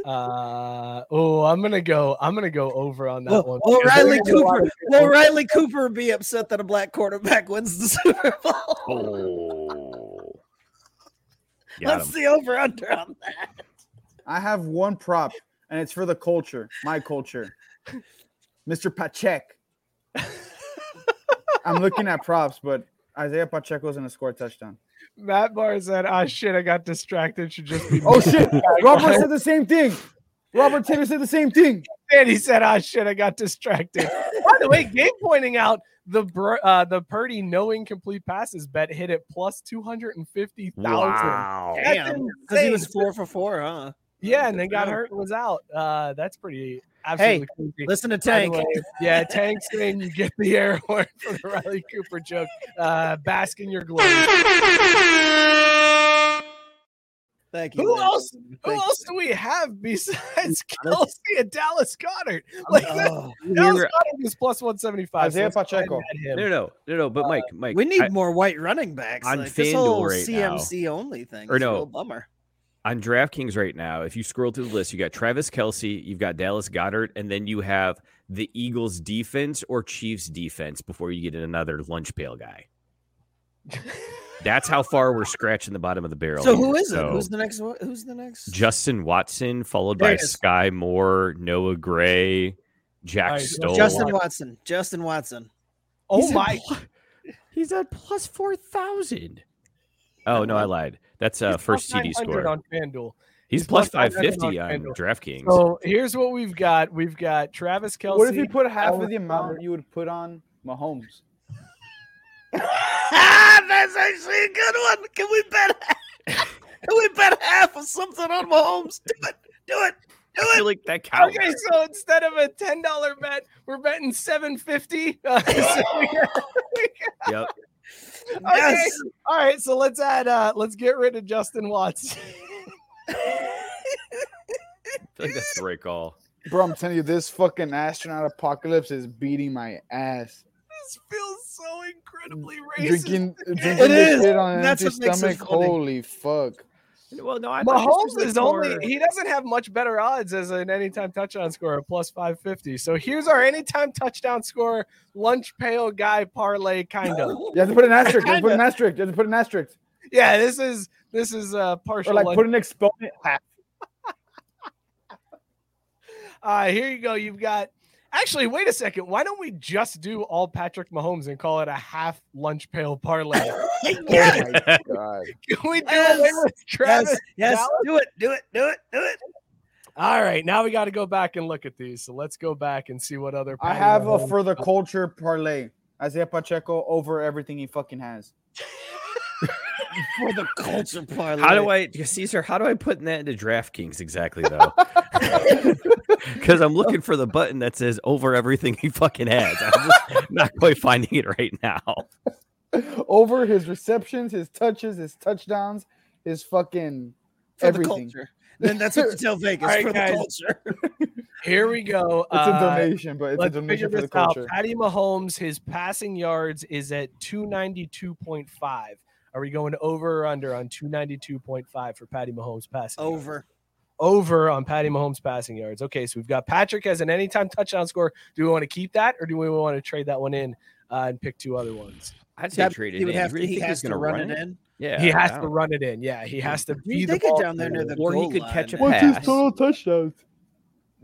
Uh oh, I'm gonna go. I'm gonna go over on that Will, one. will because Riley there's gonna be a lot Cooper? of Will Riley Cooper be upset that a black quarterback [LAUGHS] wins the Super Bowl? Oh, got What's him. the over under on that? I have one prop, and it's for the culture, my culture. Mr. Pachek. [LAUGHS] I'm looking at props, but Isaiah Pacheco is gonna score a touchdown. Matt Barr said, "Ah, shit, I got distracted. Should just be." [LAUGHS] Oh shit! [LAUGHS] Robert said the same thing. Robert Taylor said the same thing. And he said, "Ah, shit, I got distracted." By the way, [LAUGHS] game pointing out the Br- uh, the Purdy no incomplete passes bet hit at plus two hundred and fifty thousand. Wow. Because he was four for four, huh? Yeah, and then got hurt and was out. Uh, that's pretty absolutely crazy. Listen to Tank. way, yeah, Tank saying you get the air horn [LAUGHS] for the Riley Cooper joke. Uh, bask in your glory. Thank you. Who man. else? Who you. else do we have besides [LAUGHS] Kelce and Dallas Goedert? Like Oh, Dallas You're- Goedert is plus one seventy five. Isaiah Pacheco. No, no, no, no, no. But Mike, Mike, we need I- more white running backs. on like, this FanDuel whole right now- CMC only thing. Or is a no. bummer. On DraftKings right now, if you scroll through the list, you got Travis Kelce, you've got Dallas Goedert, and then you have the Eagles defense or Chiefs defense before you get another lunch pail guy. [LAUGHS] That's how far we're scratching the bottom of the barrel. So here. who is it? Who's the next one? Who's the next? Justin Watson, followed There by it is. Skyy Moore, Noah Gray, Jack All right, Stoll. Justin Watson. Justin Watson. Oh He's my! pl- [LAUGHS] He's at plus four thousand. Oh no, I lied. That's uh, first plus TD score. on FanDuel. He's, he's plus plus five 500 fifty on on DraftKings. So here's what we've got. We've got Travis Kelce. What if you put half of the amount you would put on Mahomes? ah, [LAUGHS] that's actually a good one. Can we bet? [LAUGHS] Can we bet half of something on Mahomes? Do it. Do it. Do I it. feel like that counts. Okay, so instead of a ten dollar bet, we're betting seven fifty. Uh, [LAUGHS] so we got- we got- Yep. okay. Yes. All right, so let's add. uh Let's get rid of Justin Watts. [LAUGHS] I feel like that's the right call. Bro, I'm telling you, this fucking astronaut apocalypse is beating my ass. this feels so incredibly racist. Drinking, drinking It this is. shit on an That's empty what makes it stomach. funny. Holy fuck! Well, no, I thought this Mahomes was, like, is only more- he doesn't have much better odds as an anytime touchdown scorer, plus 550. So here's our anytime touchdown score, lunch pail guy parlay kind of. [LAUGHS] You have to put an asterisk. You have to put an asterisk. You have to put an asterisk, Yeah, this is this is uh or partial. like lunch- put an exponent. uh [LAUGHS] here you go. You've got actually wait a second. Why don't we just do all Patrick Mahomes and call it a half lunch pail parlay? [LAUGHS] Oh my god! [LAUGHS] Can we do Yes, away with Travis? Yes. Yes. Dallas? Do it. Do it. Do it. Do it. All right, now we got to go back and look at these. So let's go back and see what other. I Patty have a Mahomes- for the culture parlay. Isaiah Pacheco over everything he fucking has. [LAUGHS] For the culture parlay. How do I, Caesar? How do I put that into DraftKings exactly though? Because I'm looking for the button that says over everything he fucking has. I'm just not quite finding it right now. over his receptions, his touches, his touchdowns, his fucking for everything. the culture? Then that's what you tell [LAUGHS] Vegas All right, for guys. the culture. [LAUGHS] Here we go. It's a Uh, donation, but it's a Let's figure donation for the this out. culture. Patty Mahomes, his passing yards is at 292.5. Are we going over or under on 292.5 for Patty Mahomes passing? yards? Over. Over on Patty Mahomes passing yards. Okay, so we've got Patrick as an anytime touchdown score. Do we want to keep that or do we want to trade that one in uh, and pick two other ones? I'd say That- trade it he would in. have to, really he has to gonna run, it in. Yeah, he has to run it in. Yeah, he has to You be the take it ball down there near the Or he goal could line catch a and- What's his total touchdowns?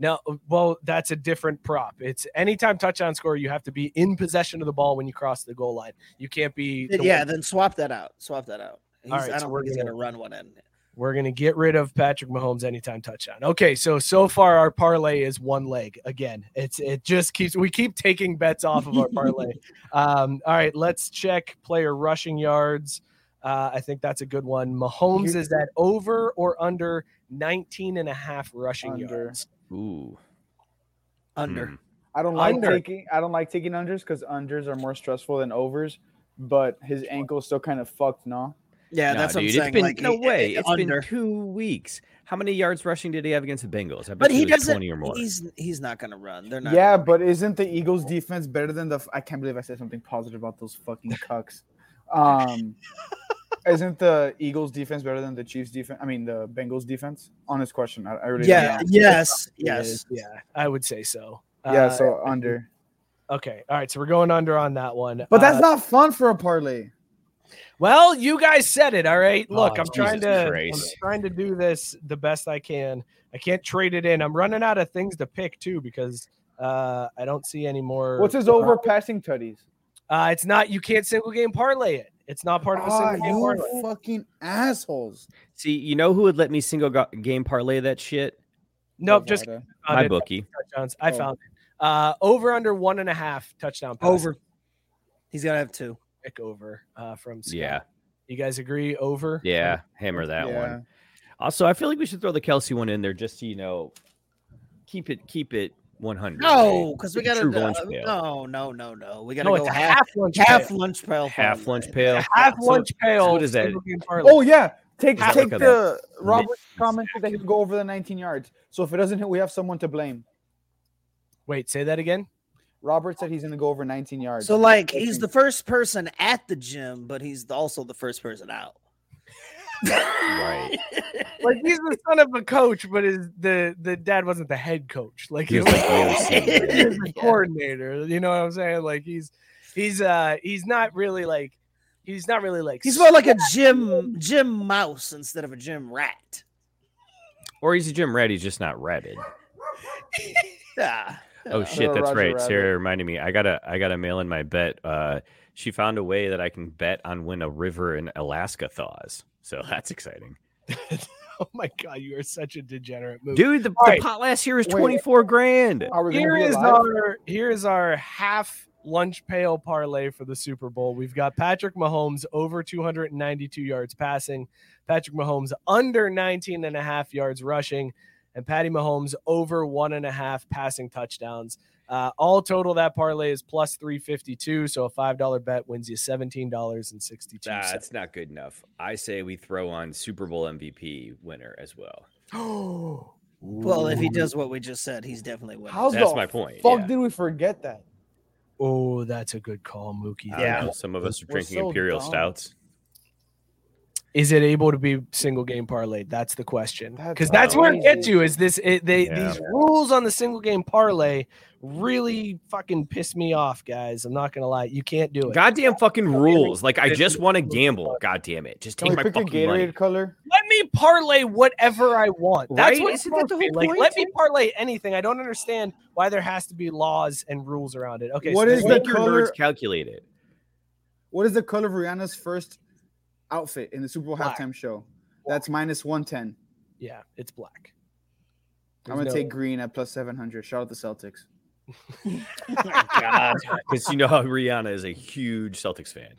No, well, that's a different prop. It's anytime touchdown score, you have to be in possession of the ball when you cross the goal line. You can't be. the Yeah, one- then swap that out. Swap that out. He's, right, I so don't we're think he's gonna- gonna run one in. We're gonna get rid of Patrick Mahomes anytime touchdown. Okay, so so far our parlay is one leg again. It's it just keeps we keep taking bets off of our parlay. [LAUGHS] um, all right, let's check player rushing yards. Uh, I think that's a good one. Mahomes is that over or under 19 and a half rushing Under. yards. Ooh. Under. Hmm. I don't like Under. taking I don't like taking unders because unders are more stressful than overs. But his ankle's still kind of fucked, no? Yeah, No, that's what I'm it's saying. been like, no it- way. it- It's under. been two weeks. How many yards rushing did he have against the Bengals? I bet But he doesn't. twenty or more. He's he's not gonna run. They're not. Yeah, gonna but isn't the Eagles defense better than the? I can't believe I said something positive about those fucking cucks. Um, [LAUGHS] isn't the Eagles defense better than the Chiefs defense? I mean, the Bengals defense. Honest question. I, I really Yeah. Yes. Yes. yeah, I would say so. Yeah, Uh, so under. okay, all right, so we're going under on that one. But that's Uh, not fun for a parlay. Well, you guys said it. All right. Look, Oh, I'm trying Jesus to I'm Christ. trying to do this the best I can. I can't trade it in. I'm running out of things to pick too because uh, I don't see any more. What's his over passing tutties? Uh, it's not. You can't single game parlay it. It's not part of a single game you parlay. fucking assholes. See, you know who would let me single go- game parlay that shit? Nope, just My it. bookie. touchdowns. I Oh. found it. Uh, over under one and a half touchdown. Passes. Over. He's gonna have two. Pick over uh, from Scott. Yeah, You guys agree? Over. yeah, hammer that Yeah. one. Also, I feel like we should throw the Kelce one in there just to you know keep it keep it one hundred. No, because we It's a got true to. lunch Uh, pail. no, no, no, no. We got to No, go a half, half lunch. half pail. lunch pail. half lunch pail. Half So- lunch pail. what is that? single game parlay. Oh yeah, take Is that take the Robert mid- commented that he'll go over the 19 yards. So if it doesn't hit, we have someone to blame. Wait, say that again. Robert said he's going to go over 19 yards. So like he's the first person at the gym, but he's also the first person out. Right. [LAUGHS] like he's the son of a coach, but his the the dad wasn't the head coach. Like he's, he was was, the OC. [LAUGHS] he the coordinator. You know what I'm saying? Like he's he's uh he's not really like he's not really like He's more like a gym gym mouse instead of a gym rat. Or he's a gym rat. He's just not ratted. [LAUGHS] Yeah. Oh shit, that's Roger right. Rabbit. Sarah reminded me. I gotta I gotta mail in my bet. Uh she found a way that I can bet on when a river in Alaska thaws. So [LAUGHS] that's exciting. [LAUGHS] oh my god, you are such a degenerate move. Dude, the, the right. pot last year was 24 grand. Are we Here going to be is alive? our here is our half lunch pail parlay for the Super Bowl. We've got Patrick Mahomes over 292 yards passing, Patrick Mahomes under 19 and a half yards rushing, and Patty Mahomes over one and a half passing touchdowns. Uh, all total, that parlay is plus 352. So a $5 bet wins you $17.62. That's not good enough. I say we throw on Super Bowl MVP winner as well. [GASPS] Oh, well, if he does what we just said, he's definitely winning. How's That's the my point, Fuck, yeah. did we forget that? Oh, that's a good call, Mookie. Yeah. know, Some of us are We're drinking so Imperial dumb. Stouts. Is it able to be single game parlay? That's the question. Because that's where it gets you. Is this it, they Yeah. these rules on the single game parlay really fucking piss me off, guys. I'm not gonna lie. You can't do it. Goddamn fucking rules. Like I just want to gamble. God damn it. Just take my pick a fucking money. Color? Let me parlay whatever I want. That's Right? what Isn't that the whole like. point? Let me parlay anything. I don't understand why there has to be laws and rules around it. Okay, What so is there's the Make your color- nerds calculate it. What is the color of Rihanna's first outfit in the Super Bowl Black. halftime show? That's minus 110. yeah, it's black. I'm going to There's take green at plus 700. Shout out the Celtics. [LAUGHS] Because you know how Rihanna is a huge Celtics fan.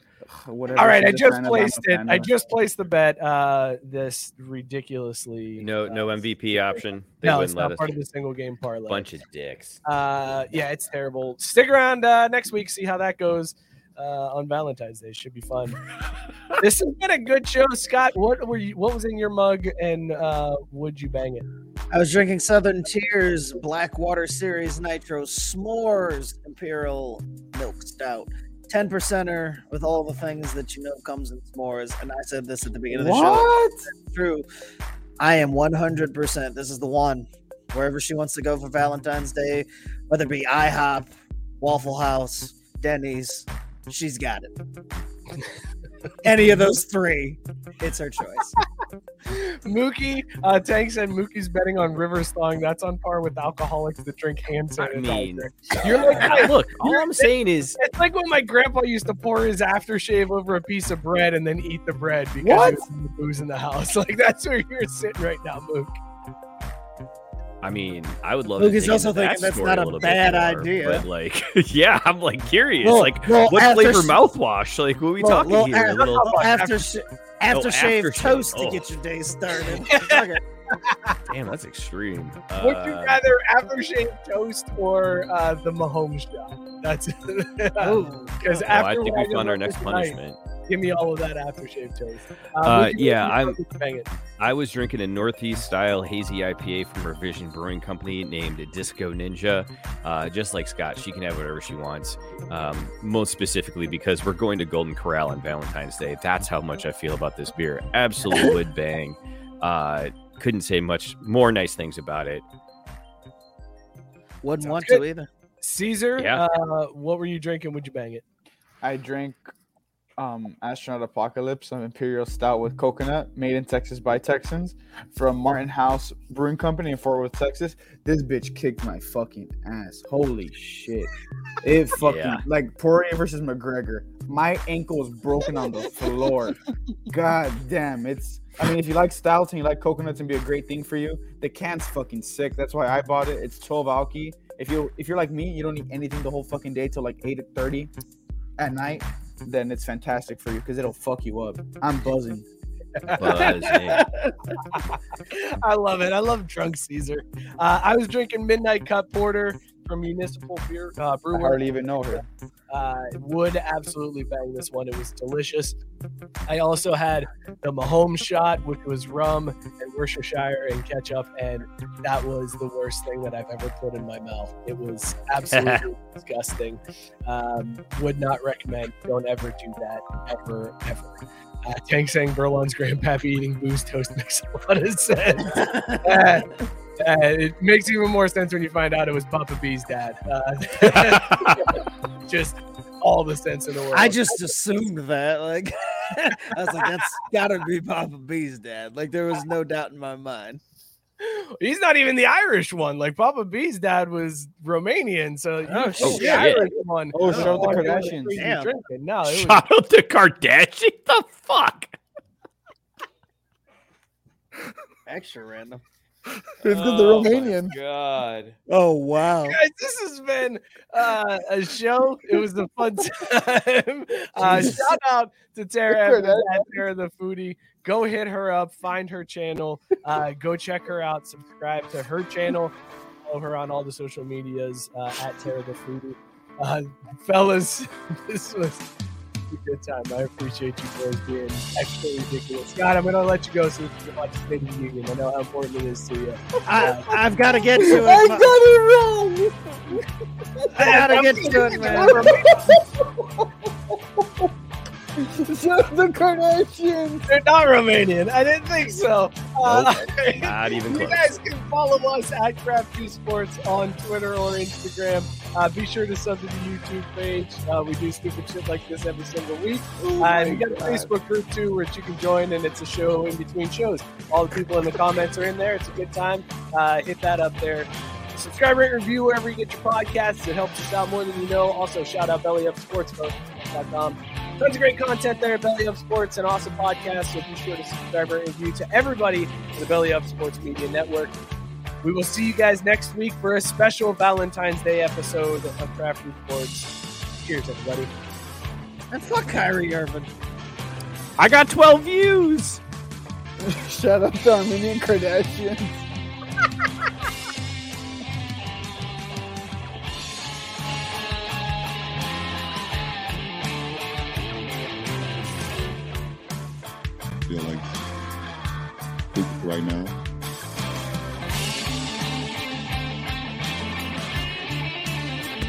Whatever All right, she's I a just fan of, I'm a placed it. I just placed the bet. Uh, this ridiculously No, no uh, MVP [LAUGHS] option. They No, wouldn't it's let not us. part of the single game parlay. Bunch of dicks. Uh, yeah, it's terrible. Stick around uh, next week, see how that goes. Uh, on Valentine's Day. Should be fun. [LAUGHS] this has been a good show, Scott. What were you? What was in your mug, and uh, would you bang it? I was drinking Southern Tier's Blackwater Series Nitro S'mores Imperial Milk Stout. 10 percenter with all the things that you know comes in s'mores. And I said this at the beginning of the show. What? True. I am 100%. This is the one. Wherever she wants to go for Valentine's Day, whether it be IHOP, Waffle House, Denny's, she's got it. Any of those three, it's her choice. [LAUGHS] Mookie, uh, Tank said Mookie's betting on Rivers thawing. That's on par with alcoholics that drink hand I sanitizer. mean, You're like, Hey, look, all I'm saying is [LAUGHS] It's like when my grandpa used to pour his aftershave over a piece of bread and then eat the bread because What? there was booze in the house. [LAUGHS] Like that's where you're sitting right now, Mook. I mean, I would love. Luke to is also into that thinking that's not a little bit bad more, idea. But like, [LAUGHS] yeah, I'm like curious. Well- like, well, what flavor sh- mouthwash? Like, what are we Well, talking well, here? after- A little. well, after sh- aftershave aftershave. toast to Oh. get your day started. [LAUGHS] Fuck. Damn, that's extreme. Would you Uh, rather aftershave toast or uh, the Mahomes shot? That's [LAUGHS] Ooh. because oh, after I think what we found our next tonight, punishment. Give me all of that aftershave toast. Uh, would yeah, I'm- rather bang it. I was drinking a Northeast style hazy IPA from Revision Brewing Company named Disco Ninja. Uh, just like Scott, she can have whatever she wants. Um, most specifically because we're going to Golden Corral on Valentine's Day. That's how much I feel about this beer. Absolute [LAUGHS] would bang. Uh, couldn't say much more nice things about it. Wouldn't Sounds want good. to either. Caesar, Yeah. uh, what were you drinking? Would you bang it? I drank um astronaut apocalypse an imperial stout with coconut made in texas by texans from martin house brewing company in fort worth texas. This bitch kicked my fucking ass. Holy shit. It fucking Yeah. like poirier versus mcgregor. My ankle was broken on the floor. God damn it's i mean if you like stouts and you like coconuts and be a great thing for you the can's fucking sick. That's why i bought it. It's 12 alky. If you if you're like me you don't need anything the whole fucking day till like 8 30 at night then it's fantastic for you because it'll fuck you up. I'm buzzing. Buzzing. [LAUGHS] I love it. I love drunk Caesar. Uh, I was drinking Midnight Cup Porter from Municipal Beer uh, I Brewer. hardly even know her. Uh, would absolutely bang this one. It was delicious. I also had the Mahomes shot, which was rum and Worcestershire and ketchup, and that was the worst thing that I've ever put in my mouth. It was [LAUGHS] absolutely disgusting. Um, would not recommend. Don't ever do that ever, ever. Uh, Tank saying Berlon's grandpappy eating booze toast makes a lot of sense. [LAUGHS] Uh, it makes even more sense when you find out it was Papa B's dad. Uh, [LAUGHS] just all the sense in the world. I just assumed that. Like, [LAUGHS] I was like, that's gotta be Papa B's dad. Like, there was no doubt in my mind. He's not even the Irish one. Like Papa B's dad was Romanian, so you Oh, picked the shit. Irish one. Oh, shout out the Oh, Kardashians. Damn. drinking. No, it was, Shout out to Kardashian. The fuck? Extra random. It's good the Romanian. God. Oh wow. guys, this has been uh, a show. It was a fun [LAUGHS] time. Uh, shout out to Tara Evans at Tara the Foodie. Go hit her up, find her channel, uh, go check her out, subscribe to her channel, follow her on all the social medias uh, at Tara the Foodie. Uh, fellas, [LAUGHS] this was a good time. I appreciate you boys being extra ridiculous. Scott, I'm gonna let you go so you can watch the State of the Union. I know how important it is to you. I, I've got to get to it. I ma- got it wrong. I gotta get to it, man. [LAUGHS] Shout out the Kardashians. They're not Romanian. I didn't think so. Uh, Not even close. [LAUGHS] you close. guys can follow us at Craft Brewed Sports on Twitter or Instagram. Uh, be sure to sub to the YouTube page. Uh, we do stupid shit like this every single week. Oh Uh, and we got a Facebook group too, which you can join, and it's a show in between shows. All the people in the comments are in there. It's a good time. Uh, hit that up there. Subscribe, rate, review wherever you get your podcasts. It helps us out more than you know. Also, shout out bellyupsports.com. Tons of great content there Belly Up Sports, an awesome podcast. So be sure to subscribe, rate, review to everybody in the Belly Up Sports Media Network. We will see you guys next week for a special Valentine's Day episode of Craft Reports. Cheers, everybody. And fuck Kyrie Irving. I got 12 views. [LAUGHS] Shut up, Dominion Kardashian. [LAUGHS] feel like right now.